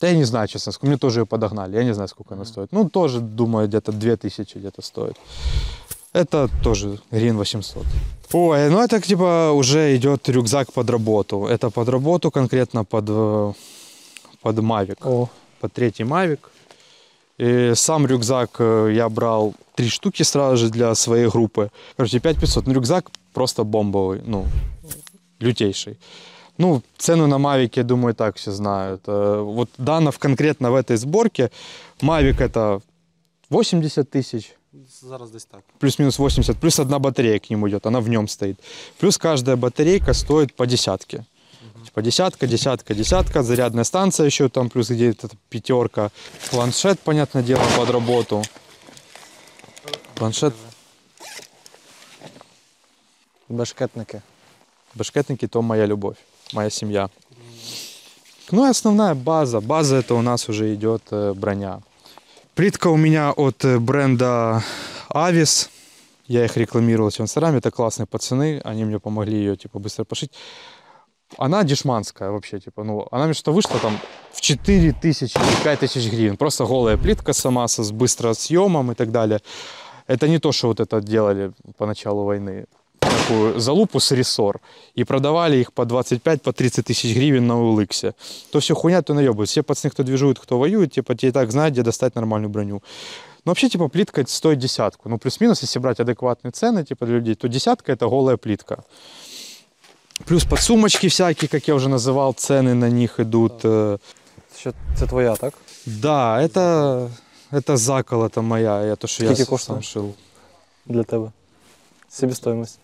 Да я не знаю, честно, сколько. Мне тоже ее подогнали. Я не знаю, сколько она стоит. Ну, тоже, думаю, где-то 2000 где-то стоит. Это тоже гривен 800. Ой, ну это типа уже идет рюкзак под работу. Это под работу конкретно под, э, под Mavic. О, Под третий Mavic. И сам рюкзак э, я брал три штуки сразу же для своей группы. Короче, 5500. Ну, рюкзак просто бомбовый, ну, лютейший. Ну, цену на Mavic, я думаю, так все знают. Э, Вот Данов конкретно в этой сборке. Mavic это 80 тысяч, зараз десь так. плюс-минус 80, плюс одна батарея к нему идет, она в нем стоит. Плюс каждая батарейка стоит по десятке. Типа десятка, десятка, десятка, зарядная станция еще там, плюс где-то пятерка. Планшет, понятное дело, под работу. Планшет, Башкетники. башкетники, то моя любовь, моя семья. Ну и основная база. База это у нас уже идет э, броня. Плитка у меня от э, бренда Avis. Я их рекламировал в Инстаграме. Это классные пацаны. Они мне помогли ее типа быстро пошить. Она дешманская вообще, типа, ну, она мне что вышла там в 4 тысячи или 5 тысяч гривен. Просто голая плитка сама со, с быстросъемом и так далее. Это не то, что вот это делали по началу войны. Такую залупу с рессор. И продавали их по 25, по 30 тысяч гривен на OLX. То все хуйня, то наебывают. Все пацаны, кто движует, кто воюет, типа, те и так знают, где достать нормальную броню. Но вообще, типа, плитка стоит десятку. Ну, плюс-минус, если брать адекватные цены, типа, для людей, то десятка – это голая плитка. Плюс подсумочки всякие, как я уже называл, цены на них идут. э, Що це твоя, так? Да, это, это заколота моя, я то, что я Скільки с- коштує? сам шил. Для тебе. Себестоїмость.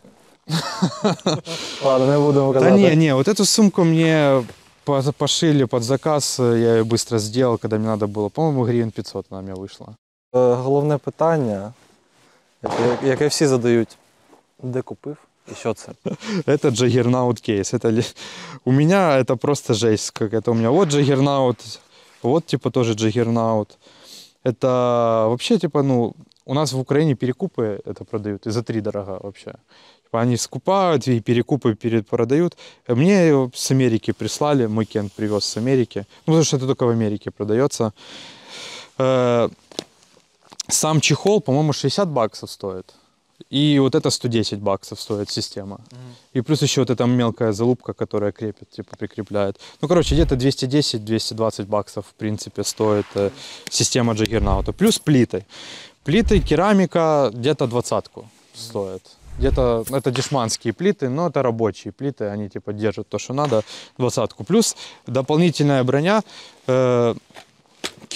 Ладно, не будемо Да казати. не, не, вот эту сумку мне по- пошили под заказ, э, я ее быстро сделал, когда мне надо было. По-моему, гривен 500 она мне вышла. Е, Головне питання, яке, яке всі задають, де купив Це? Это Juggernaut Case. Это у меня это просто жесть. Как это у меня вот Juggernaut, вот типа тоже Juggernaut. Это вообще типа, ну, у нас в Украине перекупы это продают, и за три дорого вообще. Типа они скупают и перекупы перепродают. Мне его с Америки прислали, мой кент привез с Америки. Ну, потому что это только в Америке продается. Э, Сам чехол, по-моему, 60 баксов стоит. И вот это 110 баксов стоит система. И плюс еще вот эта мелкая залупка, которая крепит, типа прикрепляет. Ну, короче, где-то 210-220 баксов, в принципе, стоит э, система Джаггернаута. Плюс плиты. Плиты, керамика где-то двадцатку стоит. Где-то, это дешманские плиты, но это рабочие плиты, они типа держат то, что надо, двадцатку. Плюс дополнительная броня, э,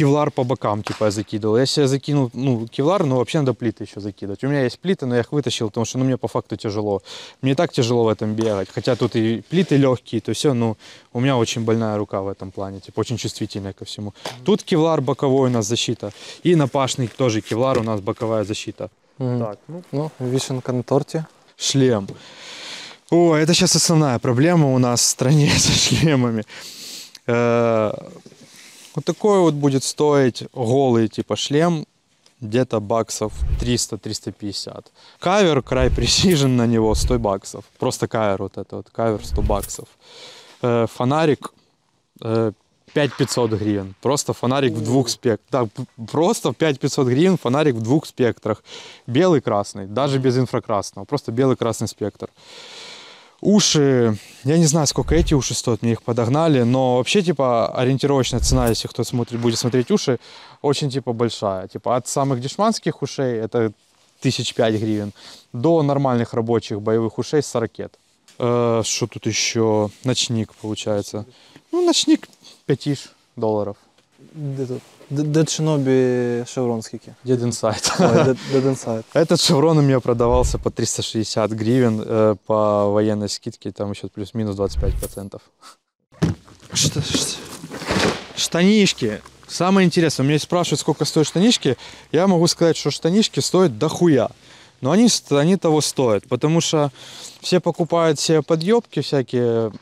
кевлар по бокам, типа, я закидывал. Я себе закинул, ну, кевлар, но вообще надо плиты еще закидывать. У меня есть плиты, но я их вытащил, потому что, ну, мне по факту тяжело. Мне так тяжело в этом бегать. Хотя тут и плиты легкие, то все, ну, у меня очень больная рука в этом плане, типа, очень чувствительная ко всему. Тут кевлар боковой у нас защита. И напашный тоже кевлар у нас боковая защита. Мгм. Так, ну, Ну, вишенка на торті. шлем. О, это сейчас основная проблема у нас в стране со шлемами. Э, Вот такой вот будет стоить голый типа шлем где-то баксов 300-350. Кавер, край Precision на него 100 баксов. Просто кавер вот это вот, кавер 100 баксов. Э, Фонарик Э, 5500 гривен. Просто фонарик в двух спектрах. Да, просто 5500 гривен фонарик в двух спектрах. Белый, красный, даже без инфракрасного. Просто белый, красный спектр. Уши, я не знаю, сколько эти уши стоят, мне их подогнали, но вообще, типа, ориентировочная цена, если кто смотрит, будет смотреть уши, очень, типа, большая. Типа, от самых дешманских ушей, это тысяч пять гривен, до нормальных рабочих боевых ушей с ракет. Э, Что тут еще? Ночник, получается. Ну, ночник 5 долларов. Де тут? Де- Dead Shinobi шеврон скільки? Dead Inside. Ой, Dead, Dead Inside. Этот шеврон у меня продавался по 360 гривен э, по военной скидке, там еще плюс-минус 25%. Что, штанишки. Самое интересное, у меня спрашивают, сколько стоят штанишки. Я могу сказать, что штанишки стоят дохуя. Но они, они того стоят, потому что все покупают себе подъебки всякие,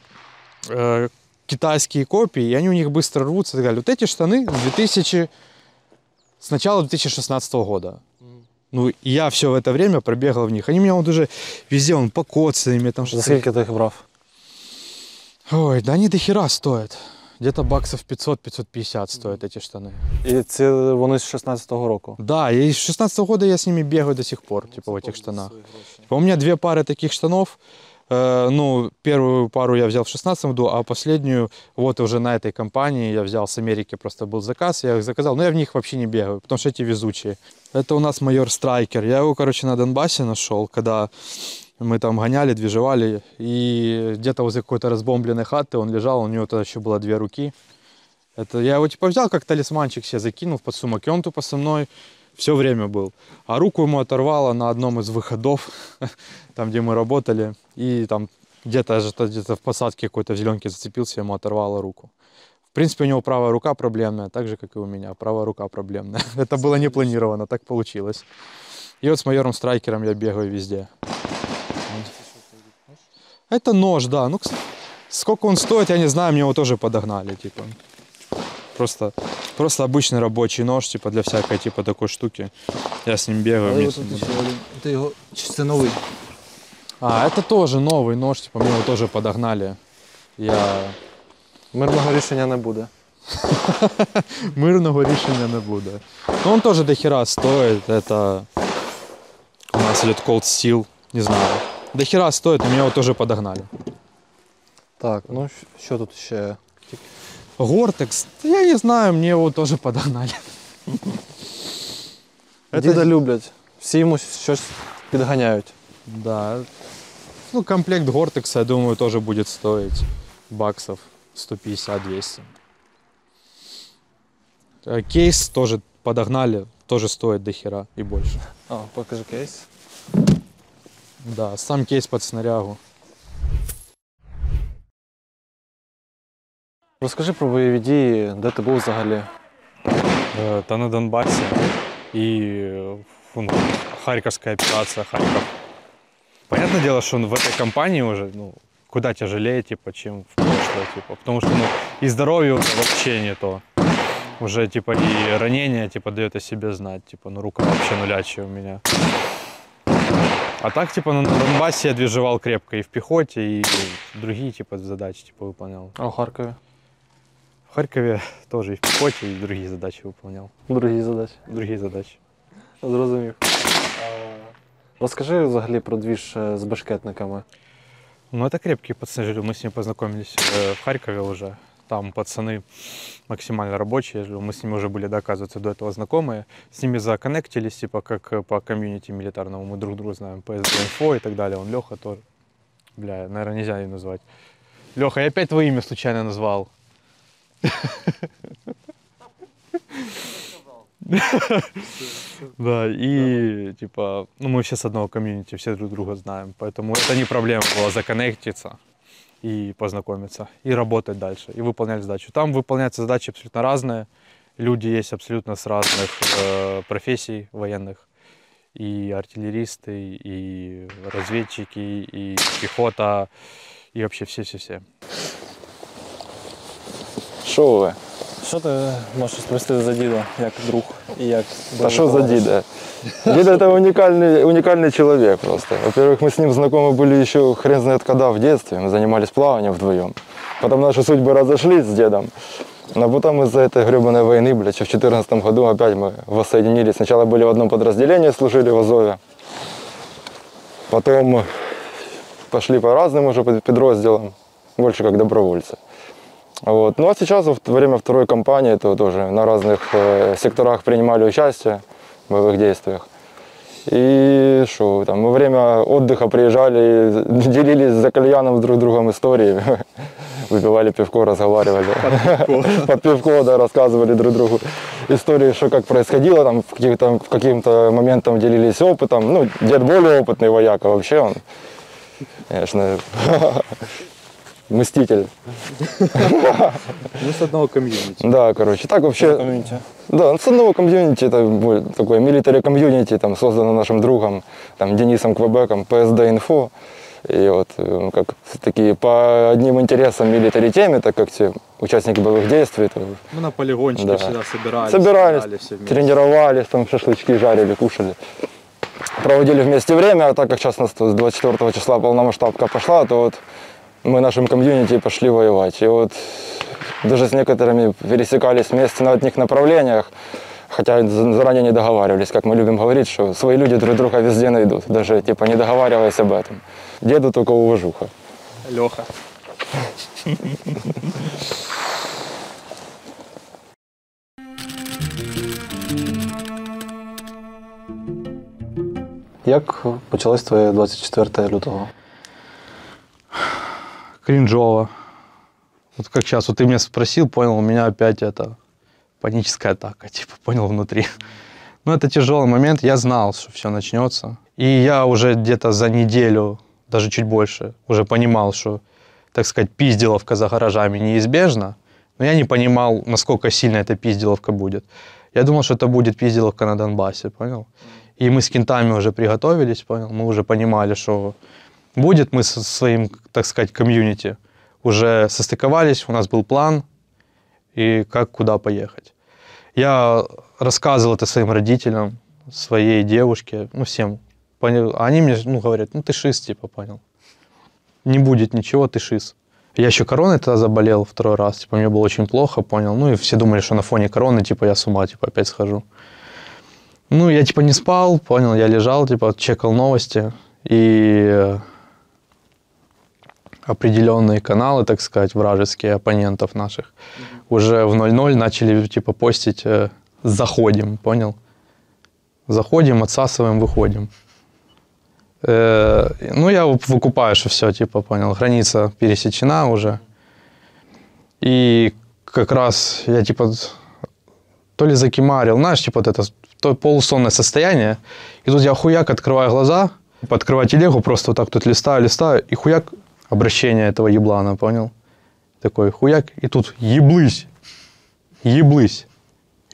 э, китайские копии, и они у них быстро рвутся и так далее. Вот эти штаны 2000, с начала 2016 года. Ну, и я все в это время пробегал в них. Они у меня вот уже везде, он покоцанными, там За что-то. скільки ти їх брав? Ой, да они до хера стоят. Где-то баксов 500-550 стоят эти штаны. І це вони з 16-го року. Да, и с 16 года я с ними бегаю до сих пор, типа в этих штанах. Типа, У меня две пары таких штанов. Э, ну, первую пару я взял в 16 году, а последнюю вот уже на этой компании я взял с Америки, просто был заказ, я их заказал, но я в них вообще не бегаю, потому что эти везучие. Это у нас майор Страйкер. Я его, короче, на Донбассе нашел, когда мы там гоняли, движевали, и где-то возле какой-то разбомбленной хаты он лежал, у него тогда еще было две руки. Это я его типа взял как талисманчик себе закинул в подсумок, и он тупо со мной все время был. А руку ему оторвало на одном из выходов, там, где мы работали, и там где-то где-то в посадке какой-то в зеленке зацепился, ему оторвало руку. В принципе, у него правая рука проблемная, так же, как и у меня. Правая рука проблемная. Это было не планировано, так получилось. И вот с майором Страйкером я бегаю везде. Это нож, да. Ну, сколько он стоит, я не знаю, мне его тоже подогнали, типа. Просто, просто обычный рабочий нож, типа, для всякой, типа, такой штуки. Я с ним бегаю. мне с ним- Ти його. Чи це новий? А, это тоже новый нож, типа, мне его тоже подогнали. Я Мирного рішення не буде. мирного рішення не буде. Ну, он тоже до хера стоит. Это у нас идет Cold Steel, не знаю. До хера стоит, но меня его тоже подогнали. Так, ну що тут ще? Гортекс, я не знаю, мне его тоже подогнали. Это- Діда люблять. Всі йому щось підганяють. Да. Ну, комплект Гортекса, я думаю, тоже будет стоить баксов 150-200. Э, Кейс тоже подогнали, тоже стоит до хера и больше. А, покажи кейс. Да, сам кейс под снарягу. Розкажи про бойові дії, де ти був взагалі. Э, Та на Донбассе и ну, Харьковская операция, Харьков. Понятное дело, что он в этой компании уже ну, куда тяжелее, типа, чем в прошлое, типа, потому что ну, и здоровье уже вообще не то. Уже типа и ранение типа дает о себе знать, типа, ну рука вообще нулячая у меня. А так, типа, на Донбассе я движевал крепко и в пехоте, и другие типа задачи типа выполнял. А у Харкові? В Харькове тоже и в пехоте, и другие задачи выполнял. Другі задачі. Другие задачи. Зрозумів. Розкажи взагалі про двіж е, з башкетниками. Ну, это крепкие пацаны, говорю, мы с ними познакомились э, в Харькове уже. Там пацаны максимально рабочие, я говорю, мы с ними уже были, да, оказывается, до этого знакомые. С ними законнектились, типа, как э, по комьюнити милитарному, мы друг друга знаем, по СДНФО и так далее. Он Леха тоже. Бля, наверное, нельзя ее назвать. Леха, я опять твое имя случайно назвал. Да, и типа, ну мы все с одного комьюнити, все друг друга знаем, поэтому это не проблема была законнектиться и познакомиться, и работать дальше, и выполнять задачу. Там выполняются задачи абсолютно разные, люди есть абсолютно с разных э, профессий военных, и артиллеристы, и разведчики, и пехота, и вообще все-все-все. Що ви? Що ти можеш спросити за діда, як друг і як А что за Дида? Дида это уникальный, уникальный человек просто. Во-первых, мы с ним знакомы были еще хрен знает когда в детстве. Мы занимались плаванием вдвоем. Потом наши судьбы разошлись с дедом. Но потом из-за этой гребаной войны, блядь, в 2014 году опять мы воссоединились. Сначала были в одном подразделении, служили в Азове. Потом пошли по разным уже под- подразделам, больше как добровольцы. Вот. Ну а сейчас во время второй кампании то тоже на разных э, секторах принимали участие в боевых действиях. И что, там во время отдыха приезжали, делились за кальяном с друг другом истории, выпивали пивко, разговаривали. Под пивко, да, рассказывали друг другу истории, что как происходило, там в каких-то в каким-то моментам делились опытом. Ну, дед более опытный вояк, а вообще он, конечно, мститель. Ну, с одного комьюнити. Да, короче, так вообще. Да, ну, с одного комьюнити, это такое милитари комьюнити, там создано нашим другом, там Денисом Квебеком, PSD Info. И вот э, как такие по одним интересам милитари теме, так как все участники боевых действий, то Мы на полигончике Да. всегда собирались. собирались, все вместе. тренировались, там шашлычки жарили, кушали. Проводили вместе время, а так как сейчас у нас тут с 24 числа полномасштабка пошла, то вот мы нашим комьюнити пошли воевать. И вот даже с некоторыми пересекались вместе на одних направлениях, хотя за- заранее не договаривались, как мы любим говорить, что свои люди друг друга везде найдут, даже типа не договариваясь об этом. Деду только уважуха. Леха. Як почалось твоє 24 лютого? Кринжово. Вот как сейчас, вот ты меня спросил, понял, у меня опять это паническая атака, типа, понял, внутри. Ну, это тяжелый момент, я знал, что все начнется. И я уже где-то за неделю, даже чуть больше, уже понимал, что, так сказать, пизделовка за гаражами неизбежна, но я не понимал, насколько сильно эта пизделовка будет. Я думал, что это будет пизделовка на Донбассе, понял? И мы с кентами уже приготовились, понял? Мы уже понимали, что будет. Мы со своим, так сказать, комьюнити уже состыковались, у нас был план, и как, куда поехать. Я рассказывал это своим родителям, своей девушке, ну, всем. Они мне ну, говорят, ну, ты шиз, типа, понял. Не будет ничего, ты шиз. Я еще короной тогда заболел второй раз, типа, мне было очень плохо, понял. Ну, и все думали, что на фоне короны, типа, я с ума, типа, опять схожу. Ну, я, типа, не спал, понял, я лежал, типа, чекал новости, и э, определенные каналы, так сказать, вражеские оппонентов наших, уже в 0-0 начали, типа, постить э, «заходим», понял? Заходим, отсасываем, выходим. Э, ну, я выкупаю, что все, типа, понял, граница пересечена уже. И как раз я, типа, то ли закимарил, знаешь, типа, вот это то полусонное состояние. И тут я хуяк открываю глаза, подкрываю телегу, просто вот так тут листаю, листаю, и хуяк обращение этого еблана, понял? Такой хуяк, и тут еблысь, еблысь,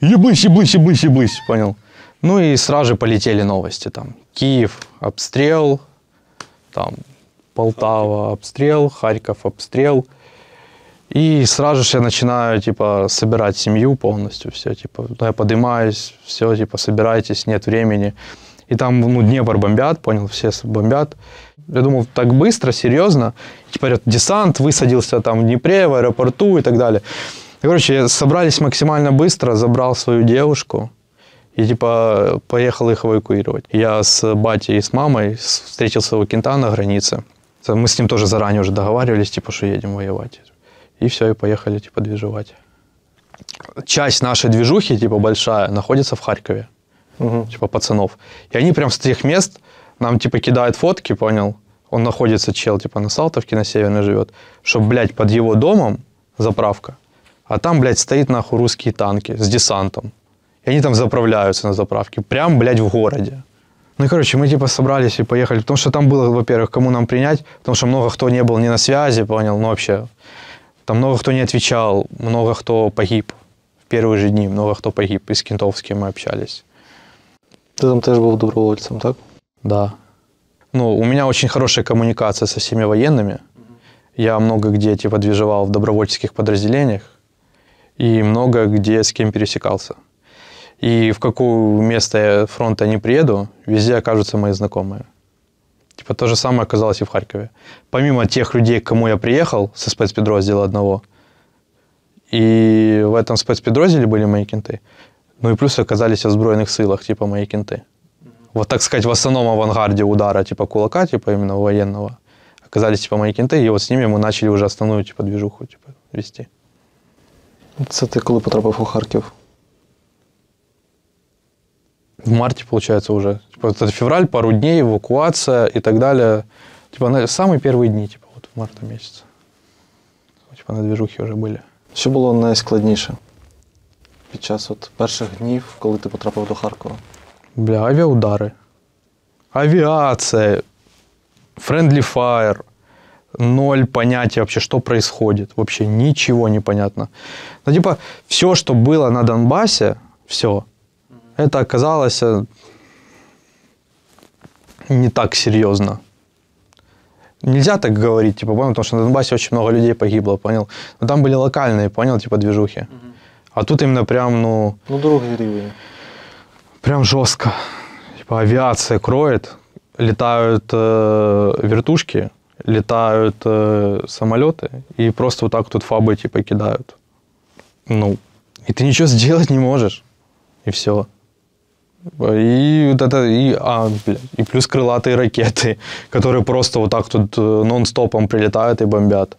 еблысь, еблысь, еблысь, еблысь, понял? Ну и сразу же полетели новости там. Киев, обстрел, там Полтава, обстрел, Харьков, обстрел. И сразу же я начинаю, типа, собирать семью полностью, все, типа, ну, я поднимаюсь, все, типа, собирайтесь, нет времени. И там, ну, Днепр бомбят, понял, все бомбят. Я думал, так быстро, серьезно. Типа, говорят, десант высадился там в Днепре, в аэропорту и так далее. И, короче, собрались максимально быстро, забрал свою девушку и, типа, поехал их эвакуировать. Я с батей и с мамой встретился у кента на границе. Мы с ним тоже заранее уже договаривались, типа, что едем воевать. И все, и поехали, типа, движевать. Часть нашей движухи, типа, большая, находится в Харькове. Типа, пацанов. И они прям с тех мест нам, типа, кидают фотки, понял? Он находится, чел, типа, на Салтовке, на Северной живет. Что, блядь, под его домом заправка. А там, блядь, стоит, нахуй, русские танки с десантом. И они там заправляются на заправке. Прям, блядь, в городе. Ну и, короче, мы типа собрались и поехали. Потому что там было, во-первых, кому нам принять. Потому что много кто не был ни на связи, понял, ну вообще. Там много кто не отвечал, много кто погиб. В первые же дни много кто погиб. Кентов, с кем мы общались. Ти там теж був добровольцем, так? Да. Ну, у меня очень хорошая коммуникация со всеми военными. Я много где типа движевал в добровольческих подразделениях и много где с кем пересекался. И в какое место я фронта не приеду, везде окажутся мои знакомые. Типа то же самое оказалось и в Харькове. Помимо тех людей, к кому я приехал со спецпедроздела одного, и в этом спецпедрозділі были мои кенты, ну и плюс оказались в Збройних силах, типа мои кенты Вот так сказать, в основном авангарде удара, типа кулака, типа именно военного, оказались типа мои кенты, и вот с ними мы начали уже основную типа движуху типа, вести. Це ти коли потрапив у Харків? В марте, получается, уже. Типа, это февраль, пару дней, эвакуация и так далее. Типа, на самые первые дни, типа, вот в марта месяце. Типа, на движухе уже были. Що було найскладніше під час от перших днів, коли ти потрапив до Харкова? Бля, авиаудары. Авиация. Friendly fire. Ноль понятия вообще, что происходит. Вообще ничего не понятно. Ну, типа, все, что было на Донбассе, все, это оказалось э, не так серьезно. Нельзя так говорить, типа, понял, потому что на Донбассе очень много людей погибло, понял? Но там были локальные, понял, типа, движухи. А тут именно прям, ну, Ну, другий рівень. Прям жестко. Типа авиация кроет, летают э, вертушки, летают э, самолеты, и просто вот так тут фабы типа кидают. Ну, и ты ничего сделать не можешь. И все. И вот это, и, а, блядь, и плюс крылатые ракеты, которые просто вот так тут э, нон-стопом прилетают и бомбят.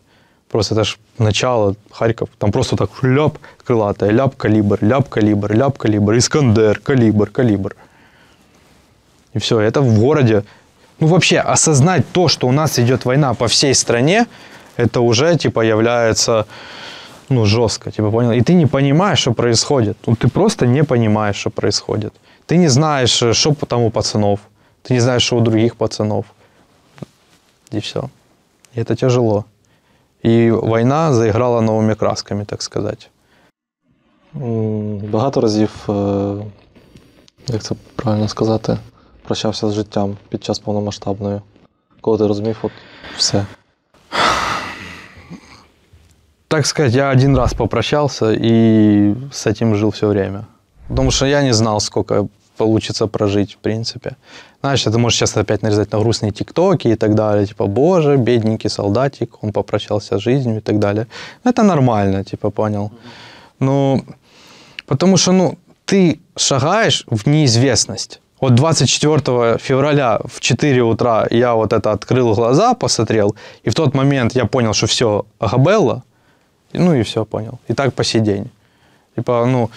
Просто это ж начало, Харьков, там просто так ляп крылатая, ляп калибр, ляп калибр, ляп калибр, Искандер, калибр, калибр. И все, это в городе. Ну вообще, осознать то, что у нас идет война по всей стране, это уже типа является ну, жестко, типа, понял? И ты не понимаешь, что происходит. Ну, ты просто не понимаешь, что происходит. Ты не знаешь, э, что там у пацанов. Ты не знаешь, что у других пацанов. И все. И это тяжело. И война заиграла новыми красками, так сказать. М, Багато разів, е, як це правильно сказати, прощався з життям під час повномасштабної. Коли ти розумів, от все. Так сказать, я один раз попрощался и с этим жил все время. Потому что я не знал, сколько получится прожить, в принципе. Знаешь, ты можешь сейчас опять нарезать на грустные тиктоки и так далее. Типа, боже, бедненький солдатик, он попрощался с жизнью и так далее. Это нормально, типа, понял. Ну, потому что, ну, ты шагаешь в неизвестность. Вот 24 февраля в 4 утра я вот это открыл глаза, посмотрел, и в тот момент я понял, что все, Агабелла, ну и все, понял. И так по сей день. Типа, ну,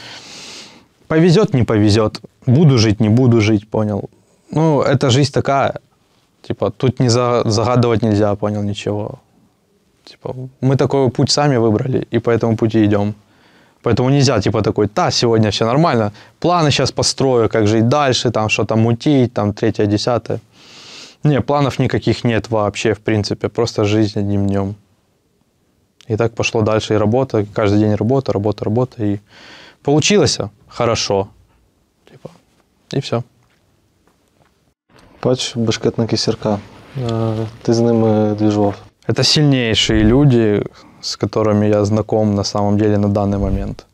повезет, не повезет. Буду жить, не буду жить, понял. Ну, эта жизнь такая. Типа, тут не за- загадывать нельзя, понял, ничего. Типа, мы такой путь сами выбрали, и по этому пути идем. Поэтому нельзя, типа, такой, да, сегодня все нормально, планы сейчас построю, как жить дальше, там, что-то мутить, там, третье, десятое. Не, планов никаких нет вообще, в принципе, просто жизнь одним днем. И так пошло дальше и работа, каждый день работа, работа, работа. И получилось хорошо. Типа, и все. Бач, бешкетники Сірка. Ти з ними двіжував. Это сильнейшие люди, с которыми я знаком на самом деле на данный момент.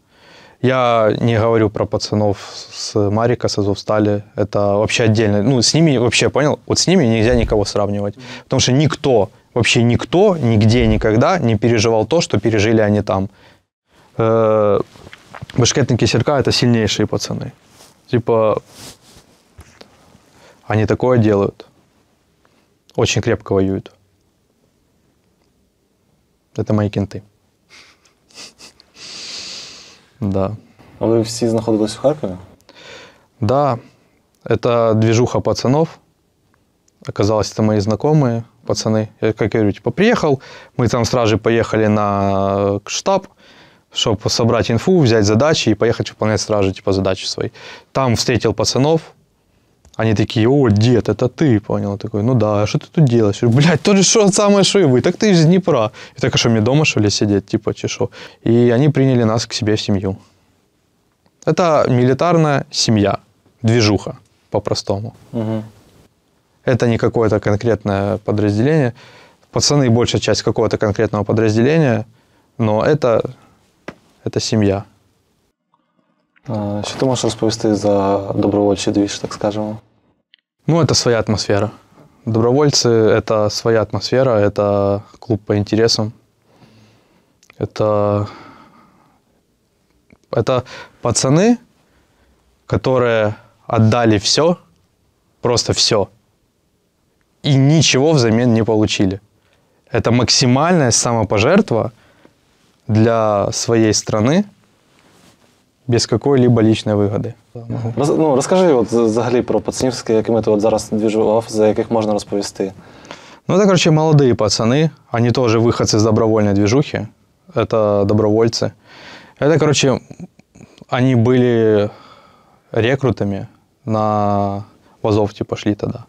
Я не говорю про пацанов с Марика, с Азовстали. Это вообще отдельно. Ну, с ними вообще, понял? Вот с ними нельзя никого сравнивать. Потому что никто, вообще никто, нигде, никогда не переживал то, что пережили они там. Башкетники Серка – это сильнейшие пацаны. Типа, они такое делают. Очень крепко воюют. Это мои кенты. Да. А ви всі знаходились в Харкові? Да, это движуха пацанов. Оказалось, это мои знакомые пацаны. Я, как я говорю, типа, приехал, мы там стражи поехали на штаб, чтобы собрать инфу, взять задачи и поехать выполнять стражи, типа, задачи свои. Там встретил пацанов, они такие, о, дед, это ты, понял? Я такой, ну да, а что ты тут делаешь? Я говорю, Блядь, то же что самое, что и вы, так ты из Днепра. И так, а что, мне дома, что ли, сидеть, типа, чешу? И они приняли нас к себе в семью. Это милитарная семья, движуха, по-простому. Угу. Это не какое-то конкретное подразделение. Пацаны большая часть какого-то конкретного подразделения, но это, это семья. Е, Що ти можеш розповісти за добровольчий двіж, так скажемо? Ну, это своя атмосфера. Добровольцы – это своя атмосфера, это клуб по интересам. Это, это пацаны, которые отдали все, просто все, и ничего взамен не получили. Это максимальная самопожертва для своей страны без какой-либо личной выгоды. Роз, ну, розкажи от, взагалі про пацанів, з якими ти от зараз двіжував, за яких можна розповісти. Ну, это, короче, молодые пацаны. Они тоже выходцы из добровольной движухи. Это добровольцы. Это, короче, они были рекрутами на в Азов, типа, шли тогда.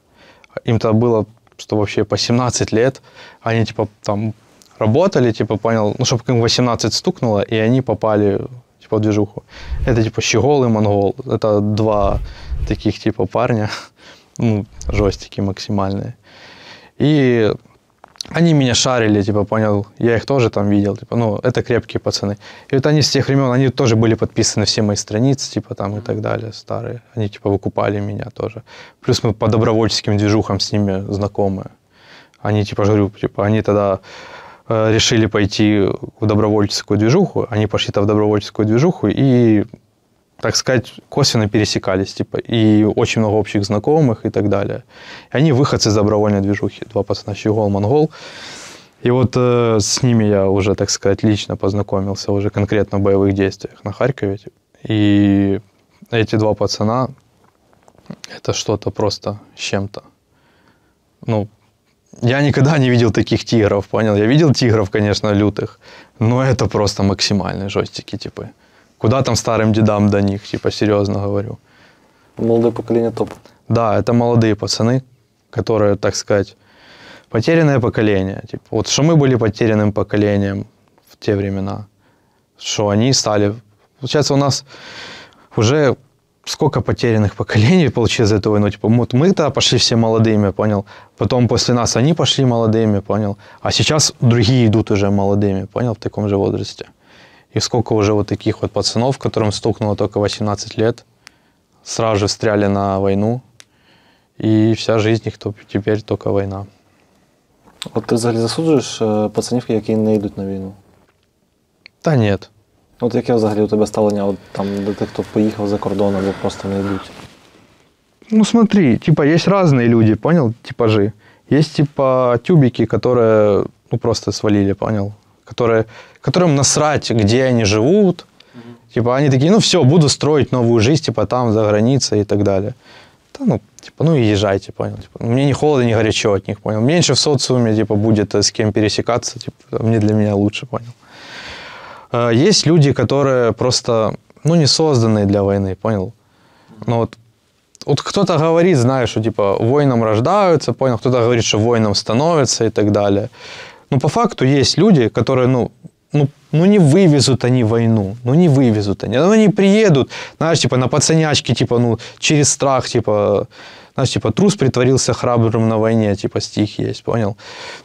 Им-то было, что вообще по 17 лет. Они, типа, там работали, типа, понял, ну, чтобы им 18 стукнуло, и они попали, типа, в движуху. Это, типа, Щегол и Монгол. Это два таких, типа, парня, ну, жестики максимальные. И они меня шарили, типа, понял, я их тоже там видел, типа, ну, это крепкие пацаны. И вот они с тех времен, они тоже были подписаны все мои страницы, типа, там и так далее, старые. Они, типа, выкупали меня тоже. Плюс мы по добровольческим движухам с ними знакомы. Они, типа, говорю, типа, они тогда решили пойти в добровольческую движуху, они пошли то в добровольческую движуху и, так сказать, косвенно пересекались, типа, и очень много общих знакомых и так далее. И они выходцы из добровольной движухи, два пацана, Щегол, Монгол. И вот э, с ними я уже, так сказать, лично познакомился уже конкретно в боевых действиях на Харькове. И эти два пацана, это что-то просто с чем-то. Ну, я никогда не видел таких тигров, понял? Я видел тигров, конечно, лютых, но это просто максимальные жестики, типа. Куда там старым дедам до них, типа, серьезно говорю. Молоде покоління топ. Да, это молодые пацаны, которые, так сказать, потерянное поколение. Типа, вот что мы были потерянным поколением в те времена, что они стали... Получается, у нас уже сколько потерянных поколений получилось за эту войну. Типа, вот мы тогда пошли все молодыми, понял? Потом после нас они пошли молодыми, понял? А сейчас другие идут уже молодыми, понял, в таком же возрасте. И сколько уже вот таких вот пацанов, которым стукнуло только 18 лет, сразу же встряли на войну, и вся жизнь их то- теперь только война. От ти взагалі засуджуєш е, пацанів, які не йдуть на війну? Да нет. От яке взагалі у тебе ставлення от, там, до тих, хто поїхав за кордон або просто не йдуть? Ну смотри, типа есть разные люди, понял, типажи. Есть типа тюбики, которые ну просто свалили, понял, которые, которым насрать, где они живут. Типа они такие, ну все, буду строить новую жизнь, типа там за границей и так далее. Да, ну, типа, ну и езжайте, понял. Типа, мне не холодно, не горячо от них, понял. Меньше в социуме, типа, будет э, с кем пересекаться, типа, мне для меня лучше, понял. Э, Есть люди, которые просто, ну, не созданы для войны, понял. Ну вот вот кто-то говорит, знаешь, что типа воинам рождаются, понял, кто-то говорит, что воинам становятся и так далее. Но по факту есть люди, которые, ну, ну, ну не вывезут они войну, ну не вывезут они, ну они приедут, знаешь, типа на пацанячке, типа, ну, через страх, типа, знаешь, типа, трус притворился храбрым на войне, типа, стих есть, понял?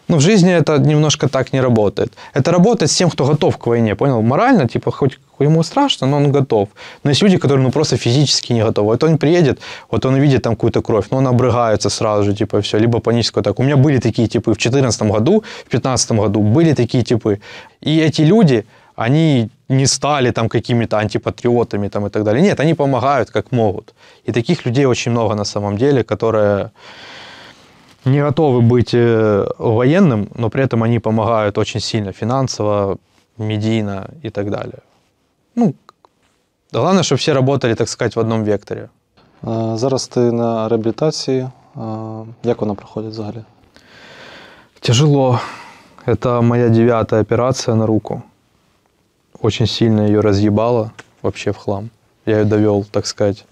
Ну, в жизни это немножко так не работает. Это работает с тем, кто готов к войне, понял? Морально, типа, хоть ему страшно, но он готов. Но есть люди, которые, ну, просто физически не готовы. Вот он приедет, вот он увидит там какую-то кровь, но он обрыгается сразу же, типа, все, либо паническую атаку. У меня были такие типы в 2014 году, в 2015 году были такие типы. И эти люди, они не стали там какими-то антипатриотами там и так далее. Нет, они помогают как могут. И таких людей очень много на самом деле, которые не готовы быть э, военным, но при этом они помогают очень сильно финансово, медийно и так далее. Ну, главное, чтобы все работали, так сказать, в одном векторе. Е, Зараз ти на реабілітації. Е, Як вона проходить взагалі? Тяжело. Это моя девятая операция на руку. Очень сильно ее разъебало вообще в хлам. Я ее довел, так сказать,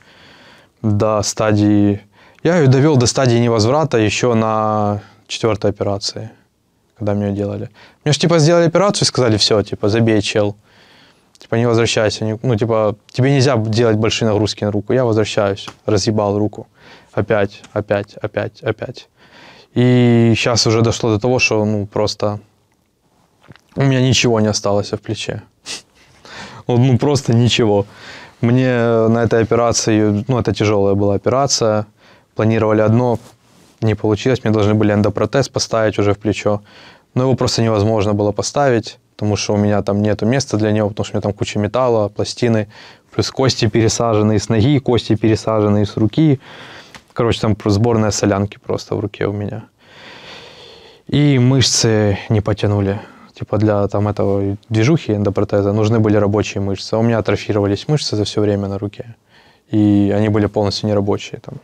до стадии... Я ее довел до стадии невозврата еще на четвертой операции, когда мне ее делали. Мне же типа сделали операцию и сказали, все, типа, забей, чел. Типа, не возвращайся. не- Ну, типа, тебе нельзя делать большие нагрузки на руку. Я возвращаюсь. Разъебал руку. Опять, опять, опять, опять. И сейчас уже дошло до того, что ну просто у меня ничего не осталось в плече. Ну просто ничего. Мне на этой операции, ну это тяжелая была операция, планировали одно, не получилось. Мне должны были эндопротез поставить уже в плечо. Но его просто невозможно было поставить, потому что у меня там нету места для него, потому что у меня там куча металла, пластины, плюс кости пересаженные с ноги, кости пересаженные с руки. Короче, там сборная солянки просто в руке у меня. И мышцы не потянули. Типа для там этого движухи эндопротеза нужны были рабочие мышцы. А у меня атрофировались мышцы за все время на руке. И они были полностью нерабочие. Там,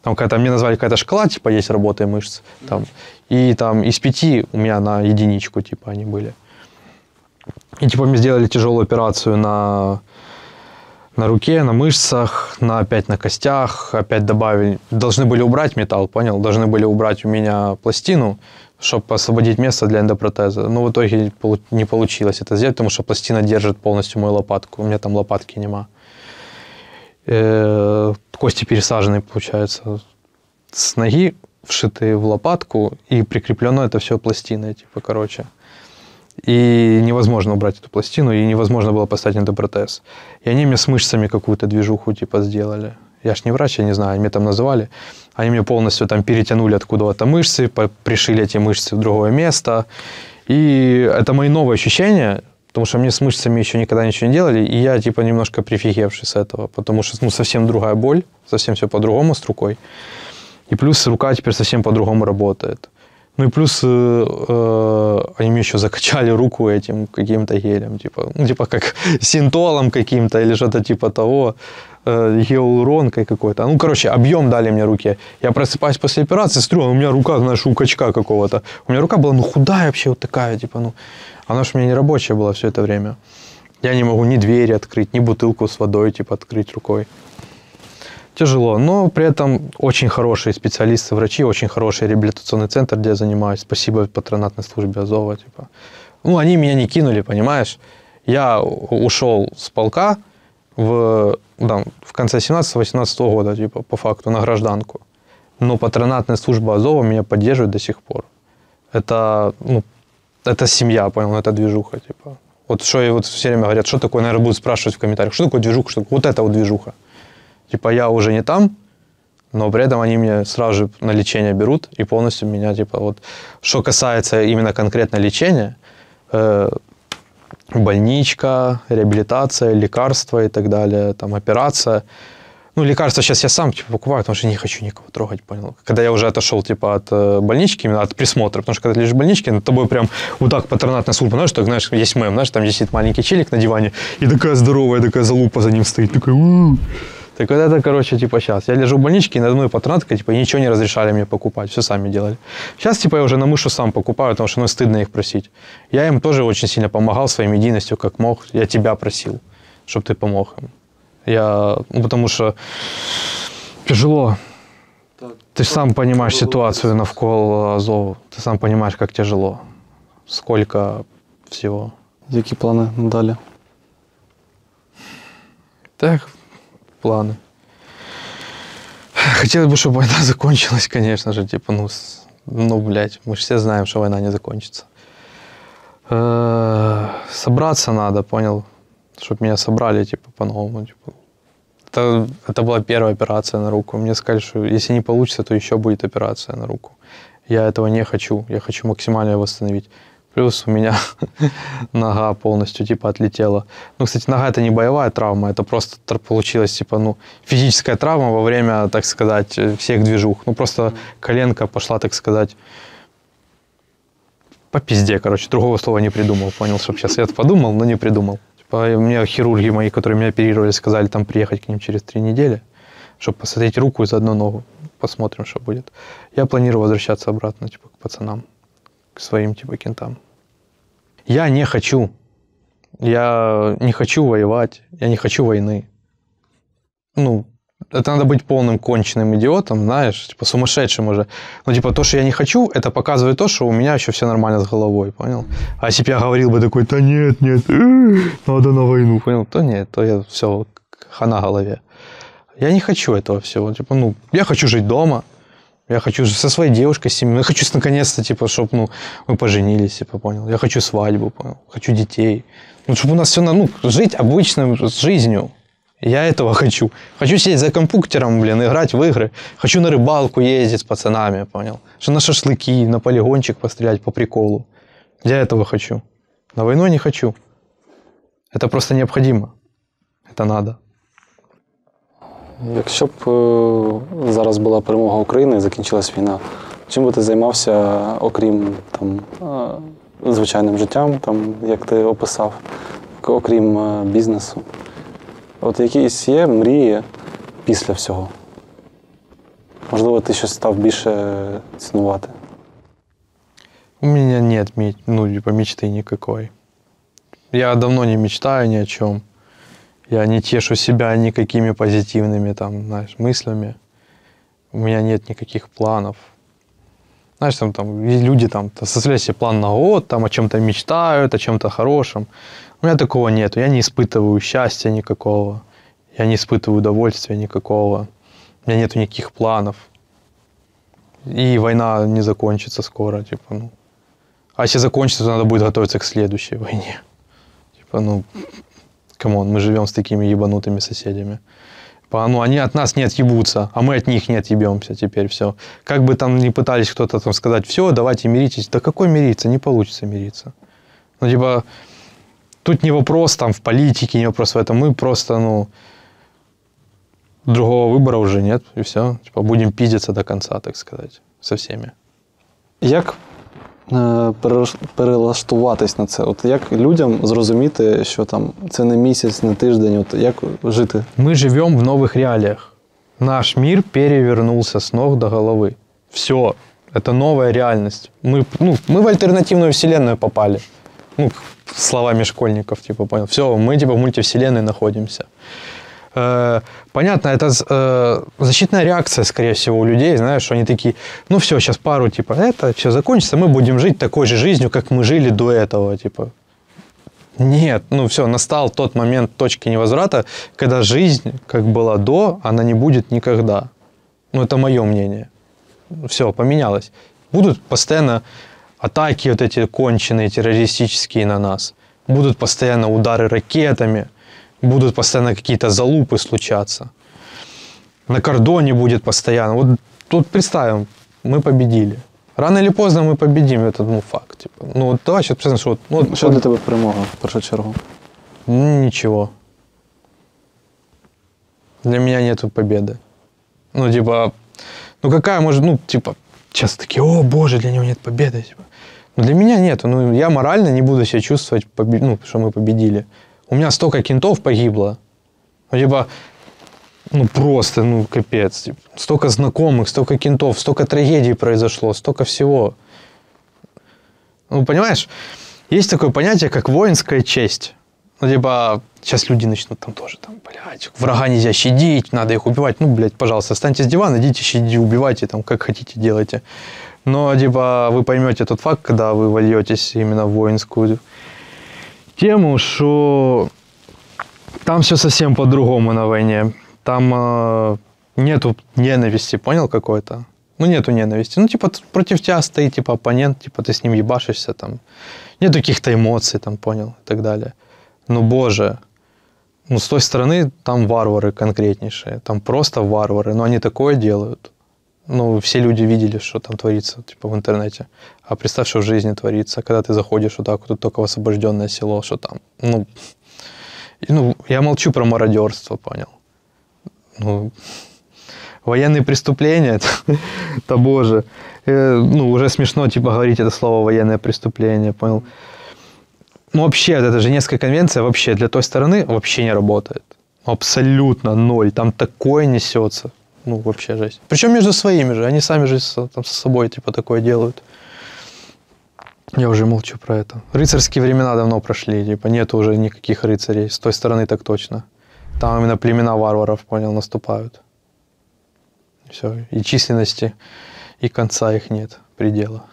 там какая-то, мне назвали какая-то шкала, типа есть работа и мышц. Там, и там из пяти у меня на единичку, типа, они были. И типа мне сделали тяжелую операцию на, на руке, на мышцах, на опять на костях, опять добавили. Должны были убрать металл, понял? Должны были убрать у меня пластину, чтобы освободить место для эндопротеза. Но в итоге не получилось это сделать, потому что пластина держит полностью мою лопатку. У меня там лопатки нема. Э, Кости пересаженные, получается, с ноги, вшитые в лопатку, и прикреплено это все пластиной, типа, короче. И невозможно убрать эту пластину, и невозможно было поставить эндопротез. И они мне с мышцами какую-то движуху, типа, сделали. Я ж не врач, я не знаю, они меня там называли. Они мне полностью там перетянули откуда-то мышцы, пришили эти мышцы в другое место. И это мои новые ощущения, потому что мне с мышцами еще никогда ничего не делали, и я типа немножко прифигевший с этого, потому что ну, совсем другая боль, совсем все по-другому с рукой. И плюс рука теперь совсем по-другому работает. Ну и плюс э, э, они мне еще закачали руку этим каким-то гелем, типа, ну, типа как синтолом каким-то или что-то типа того, э, гиалуронкой какой-то. Ну, короче, объем дали мне руке. Я просыпаюсь после операции, смотрю, а у меня рука, знаешь, у качка какого-то. У меня рука была, ну, худая вообще, вот такая, типа, ну, она же у меня не рабочая была все это время. Я не могу ни двери открыть, ни бутылку с водой, типа, открыть рукой. Тяжело, но при этом очень хорошие специалисты, врачи, очень хороший реабилитационный центр, где я занимаюсь. Спасибо патронатной службе Азова. Типа. Ну, они меня не кинули, понимаешь? Я ушел с полка в, да, в конце 17-18 года, типа, по факту, на гражданку. Но патронатная служба Азова меня поддерживает до сих пор. Это, ну, это семья, понял, это движуха, типа. Вот что и вот все время говорят, что такое, наверное, будут спрашивать в комментариях, что такое движуха, что? Вот это вот движуха. Типа я уже не там, но при этом они меня сразу же на лечение берут и полностью меня, типа, вот, что касается именно конкретно лечения, э, больничка, реабилитация, лекарства и так далее, там, операция. Ну, лекарства сейчас я сам, типа, покупаю, потому что не хочу никого трогать, понял? Когда я уже отошел, типа, от э, больнички, именно от присмотра, потому что когда ты лежишь в больничке, над тобой прям вот так патронатная служба, знаешь, так, знаешь, есть мем, знаешь, там висит маленький челик на диване, и такая здоровая, такая залупа за ним стоит, такая. Так вот это, короче, типа сейчас. Я лежу в больничке, и надо мной патронатка, типа, и ничего не разрешали мне покупать, все сами делали. Сейчас, типа, я уже на мышу сам покупаю, потому что, ну, стыдно их просить. Я им тоже очень сильно помогал своей медийностью, как мог. Я тебя просил, чтобы ты помог им. Я, ну, потому что тяжело. Ты ж сам понимаешь ситуацию навколо Азову. Ты сам понимаешь, как тяжело. Сколько всего. Які плани надалі? Так, планы. Хотелось бы, чтобы война закончилась, конечно же. Типа, ну, ну, блядь, мы же все знаем, что война не закончится. Э, Собраться надо, понял? Чтобы меня собрали, типа, по-новому. Типа. Это, это была первая операция на руку. Мне сказали, что если не получится, то еще будет операция на руку. Я этого не хочу. Я хочу максимально восстановить. Плюс у меня нога полностью типа отлетела. Ну, кстати, нога это не боевая травма, это просто получилась типа, ну, физическая травма во время, так сказать, э, всех движух. Ну, просто коленка пошла, так сказать, по пизде, короче, другого слова не придумал, понял, чтобы сейчас я это подумал, но не придумал. Типа, и мне хирурги мои, которые меня оперировали, сказали там приехать к ним через три недели, чтобы посмотреть руку и заодно ногу. Посмотрим, что будет. Я планирую возвращаться обратно, типа, к пацанам, к своим, типа, кентам. Я не хочу. Я не хочу воевать. Я не хочу войны. Ну, это надо быть полным конченным идиотом, знаешь, типа сумасшедшим уже. Но типа то, что я не хочу, это показывает то, что у меня еще все нормально с головой, понял? А если бы я говорил бы такой, да нет, нет, э, надо на войну, понял? То нет, то я все, хана голове. Я не хочу этого всего. Типа, ну, я хочу жить дома, я хочу со своей девушкой, с семьей. Я хочу наконец-то, типа, чтобы ну, мы поженились, типа, понял. Я хочу свадьбу, понял. Хочу детей. Ну, чтобы у нас все, ну, жить обычной жизнью. Я этого хочу. Хочу сидеть за компьютером, блин, играть в игры. Хочу на рыбалку ездить с пацанами, понял? Что на шашлыки, на полигончик пострелять по приколу. Я этого хочу. На войну не хочу. Это просто необходимо. Это надо. Якщо б е, зараз була перемога України і закінчилась війна, чим би ти займався, окрім там, е, звичайним життям, там, як ти описав, окрім е, бізнесу? От якісь є мрії після всього? Можливо, ти щось став більше цінувати. У меня нет ну, типа, мечты. Я давно не мечтаю ни о чем. Я не тешу себя никакими позитивными там, знаешь, мыслями. У меня нет никаких планов. Знаешь, там, там люди там составляют себе план на год, там о чем-то мечтают, о чем-то хорошем. У меня такого нету. Я не испытываю счастья никакого. Я не испытываю удовольствия никакого. У меня нету никаких планов. И война не закончится скоро, типа, ну. А если закончится, то надо будет готовиться к следующей войне. Типа, ну, come on, мы живем с такими ебанутыми соседями. Ну, они от нас не отъебутся, а мы от них не отъебемся теперь, все. Как бы там ни пытались кто-то там сказать, все, давайте миритесь. Да какой мириться? Не получится мириться. Ну, типа, тут не вопрос там в политике, не вопрос в этом. Мы просто, ну, другого выбора уже нет, и все. Типа, будем пиздиться до конца, так сказать, со всеми. Як перелаштуватись на це? От як людям зрозуміти, що там це не місяць, не тиждень, от як жити? Мы живем в новых реалиях. Наш мир перевернулся с ног до головы. Все, это новая реальность. Мы, ну, мы в альтернативную вселенную попали. Ну, словами школьников, типа, понял. Все, мы типа в мультивселенной находимся. Э, понятно, это э, защитная реакция, скорее всего, у людей, знаешь, что они такие, ну все, сейчас пару, типа, это все закончится, мы будем жить такой же жизнью, как мы жили до этого, типа. Нет, ну все, настал тот момент точки невозврата, когда жизнь, как была до, она не будет никогда. Ну, это мое мнение. Все, поменялось. Будут постоянно атаки вот эти конченые, террористические на нас. Будут постоянно удары ракетами. Будут постоянно какие-то залупы случаться. На кордоне будет постоянно. Вот тут представим, мы победили. Рано или поздно мы победим, это ну, факт. Типа. Ну, вот давай сейчас представим, что вот, ну, вот Що для тебе перемога в першу чергу? Ну, Ничего. Для меня нету победы. Ну, типа, ну какая может, ну, типа, часто такие, о, боже, для него нет победы. Типа. Но для меня нету. Ну, я морально не буду себя чувствовать, побе- ну, что мы победили. У меня столько кентов погибло. Ну, типа, ну, просто, ну, капец. Столько знакомых, столько кентов, столько трагедий произошло, столько всего. Ну, понимаешь, есть такое понятие, как воинская честь. Ну, типа, сейчас люди начнут там тоже, там, блядь, врага нельзя щадить, надо их убивать. Ну, блядь, пожалуйста, встаньте с дивана, идите, щадите, убивайте, там, как хотите, делайте. Но, типа, вы поймете тот факт, когда вы вольетесь именно в воинскую тему, что там все совсем по-другому на войне. Там э, нету ненависти, понял, какой-то? Ну, нету ненависти. Ну, типа, против тебя стоит, типа, оппонент, типа, ты с ним ебашишься, там. Нету каких-то эмоций, там, понял, и так далее. Ну, боже, ну, с той стороны там варвары конкретнейшие, там просто варвары, но они такое делают. Ну, все люди видели, что там творится, типа, в интернете. А представь, что в жизни творится, когда ты заходишь вот так вот, тут только в освобожденное село, что там, ну, и, ну, я молчу про мародерство, понял. Ну, военные преступления, это, это боже. Э, ну, уже смешно, типа, говорить это слово военное преступление, понял. Ну, вообще, это Женевская конвенция вообще для той стороны вообще не работает. Абсолютно ноль. Там такое несется Ну, вообще жесть. Причем между своими же. Они сами же со, там, со собой, типа, такое делают. Я уже молчу про это. Рыцарские времена давно прошли. Типа, нет уже никаких рыцарей. С той стороны так точно. Там именно племена варваров, понял, наступают. Все. И численности, и конца их нет, предела.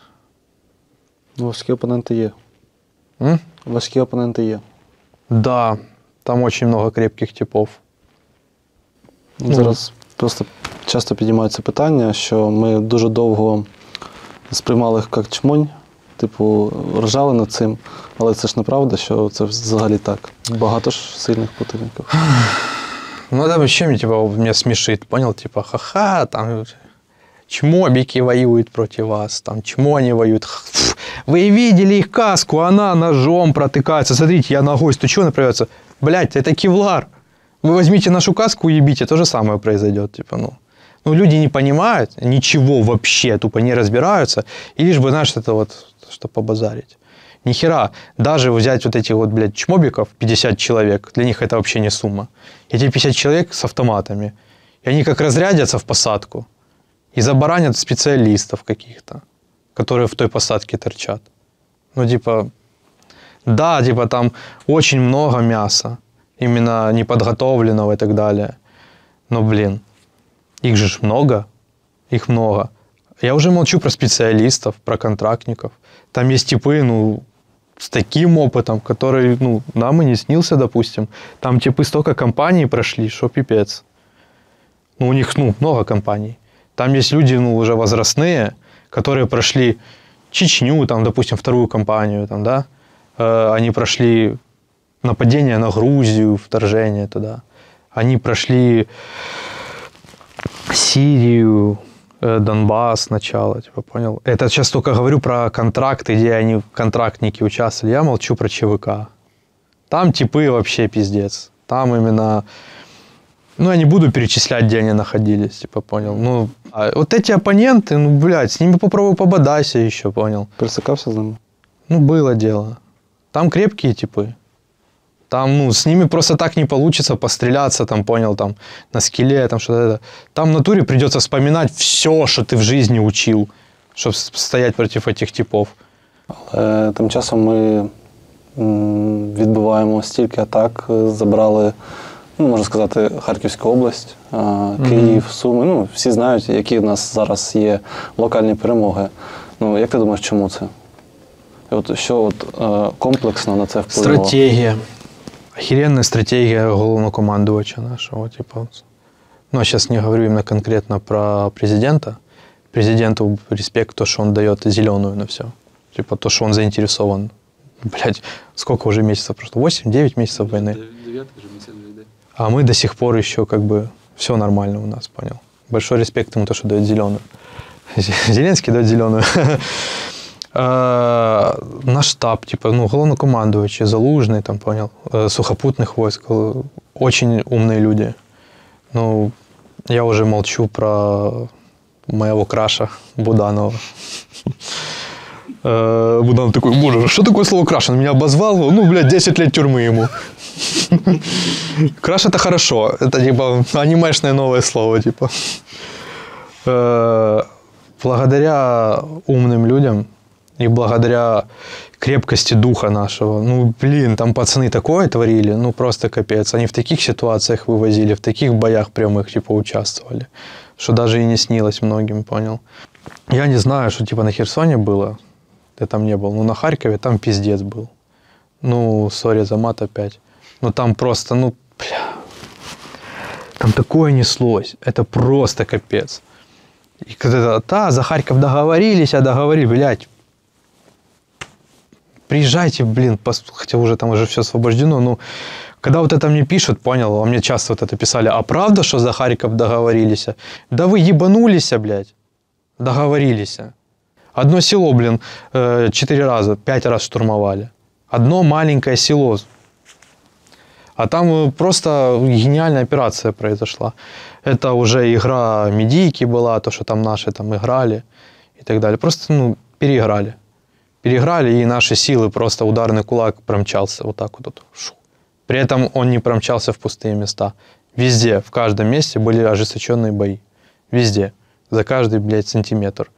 Ну, Важкі опоненти є. М? Важкі опоненти є. Да, там очень много крепких типов. Зараз просто часто піднімаються питання, що ми дуже довго сприймали їх як чмонь, типу, ржали над цим, але це ж неправда, що це взагалі так. Багато ж сильних противників. Ну, это вообще меня, типа, меня смешит, понял? Типа, ха-ха, там чмобики воюют против вас, там чмо они воюют. Фу, Вы видели их каску, она ножом протыкается. Смотрите, я ногой стучу, она проявится. Блять, это кевлар. Вы возьмите нашу каску и ебите, то же самое произойдет. Типа, ну. Ну, люди не понимают ничего вообще, тупо не разбираются. И лишь бы, знаешь, это вот, что побазарить. Ни хера. Даже взять вот этих вот, блядь, чмобиков, 50 человек, для них это вообще не сумма. Эти 50 человек с автоматами. И они как разрядятся в посадку и забаранят специалистов каких-то, которые в той посадке торчат. Ну, типа, да, типа там очень много мяса, именно неподготовленного и так далее. Но, блин, их же много, их много. Я уже молчу про специалистов, про контрактников. Там есть типы, ну, с таким опытом, который, ну, нам и не снился, допустим. Там типы столько компаний прошли, что пипец. Ну, у них, ну, много компаний. Там есть люди, ну, уже возрастные, которые прошли Чечню, там, допустим, вторую компанию, там, да, Э, они прошли нападение на Грузию, вторжение туда. Они прошли Сирию, э, Донбасс сначала, типа, понял? Это сейчас только говорю про контракты, где они, контрактники участвовали. Я молчу про ЧВК. Там типы вообще пиздец. Там именно... Ну, я не буду перечислять, где они находились, типа, понял? Ну, а вот эти оппоненты, ну, блядь, с ними попробуй пободайся еще, понял? Пересикався з ними? Ну, было дело. Там крепкие типы. Там, ну, с ними просто так не получится постреляться, там, понял, там, на скеле, там, что-то это. Там в натуре придется вспоминать все, что ты в жизни учил, чтобы стоять против этих типов. Але тим часом ми м, відбиваємо стільки атак, е, забрали, ну, можна сказати, Харківську область, е, Київ, Суми. Ну, всі знають, які в нас зараз є локальні перемоги. Ну, як ти думаєш, чому це? І от що от, е, комплексно на це впливало? Стратегия. Охеренная стратегия головнокомандувача нашего. Типа. Ну, сейчас не говорю именно конкретно про президента. Президенту респект то, что он дает зеленую на все. Типа то, что он заинтересован. Блять, сколько уже месяцев прошло? 8-9 месяцев войны. А мы до сих пор еще как бы все нормально у нас, понял. Большой респект ему то, что дает зеленую. Зеленский дает зеленую. Наш штаб, типа, ну, главнокомандующий, Залужный, там, понял, сухопутных войск, очень умные люди. Ну, я уже молчу про моего краша Буданова. Буданов такой, боже, что такое слово краш? Он меня обозвал, ну, блядь, 10 лет тюрьмы ему. Краш это хорошо, это типа анимешное новое слово, типа. Благодаря умным людям и благодаря крепкости духа нашего, ну, блин, там пацаны такое творили, ну, просто капец. Они в таких ситуациях вывозили, в таких боях прямых, типа, участвовали, что даже и не снилось многим, понял. Я не знаю, что, типа, на Херсоне было, ты там не был, но на Харькове там пиздец был. Ну, сори за мат опять. Но там просто, ну, бля, там такое неслось. Это просто капец. И когда, да, за Харьков договорились, а договорились, блядь. Приезжайте, блин, хотя уже там уже все освобождено, ну, когда вот это мне пишут, понял, а мне часто вот это писали, а правда, что за Харьков договорились? Да вы ебанулись, блядь, договорились. Одно село, блин, э, четыре раза, пять раз штурмовали. Одно маленькое село. А там э, просто гениальная операция произошла. Это уже игра медийки была, то, что там наши там играли и так далее. Просто, ну, переиграли. Переиграли, и наши силы просто ударный кулак промчался вот так вот. При этом он не промчался в пустые места. Везде, в каждом месте были ожесточенные бои. Везде. За каждый, блядь, сантиметр.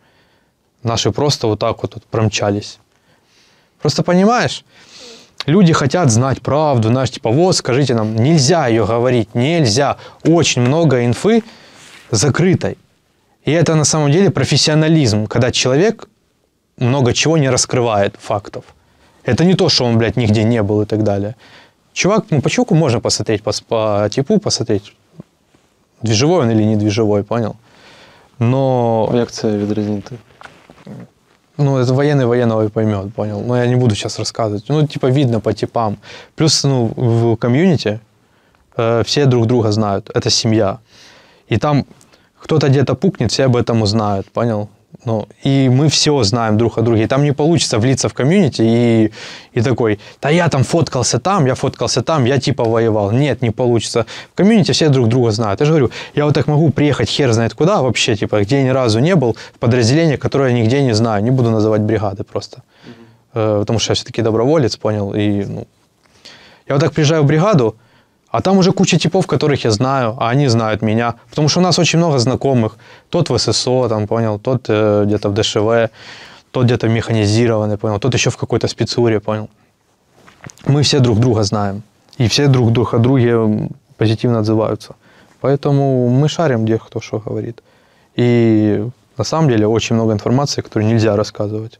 Наши просто вот так вот, вот промчались. Просто понимаешь, люди хотят знать правду, знаешь, типа, вот, скажите нам, нельзя ее говорить, нельзя. Очень много инфы закрытой. И это на самом деле профессионализм, когда человек много чего не раскрывает фактов. Это не то, что он, блядь, нигде не был и так далее. Чувак, ну, по чуваку можно посмотреть, по, по типу посмотреть, движевой он или не движевой, понял? Но Як це відрізнити? ну, это военный военного поймет, понял? Но я не буду сейчас рассказывать. Ну, типа, видно по типам. Плюс, ну, в комьюнити э, все друг друга знают, это семья. И там кто-то где-то пукнет, все об этом узнают, понял? Ну, и мы все знаем друг о друге. И там не получится влиться в комьюнити и, и такой, да я там фоткался там, я фоткался там, я типа воевал. Нет, не получится. В комьюнити все друг друга знают. Я же говорю, я вот так могу приехать хер знает куда вообще, типа, где я ни разу не был, в подразделение, которое я нигде не знаю. Не буду называть бригады просто. Э, потому что я все-таки доброволец, понял, и, ну, я вот так приезжаю в бригаду, а там уже куча типов, которых я знаю, а они знают меня. Потому что у нас очень много знакомых. Тот в ССО, там, понял, тот э, где-то в ДШВ, тот где-то механизированный, понял, тот еще в какой-то спецуре, понял. Мы все друг друга знаем. И все друг друг о друге позитивно отзываются. Поэтому мы шарим, где кто что говорит. И на самом деле очень много информации, которую нельзя рассказывать.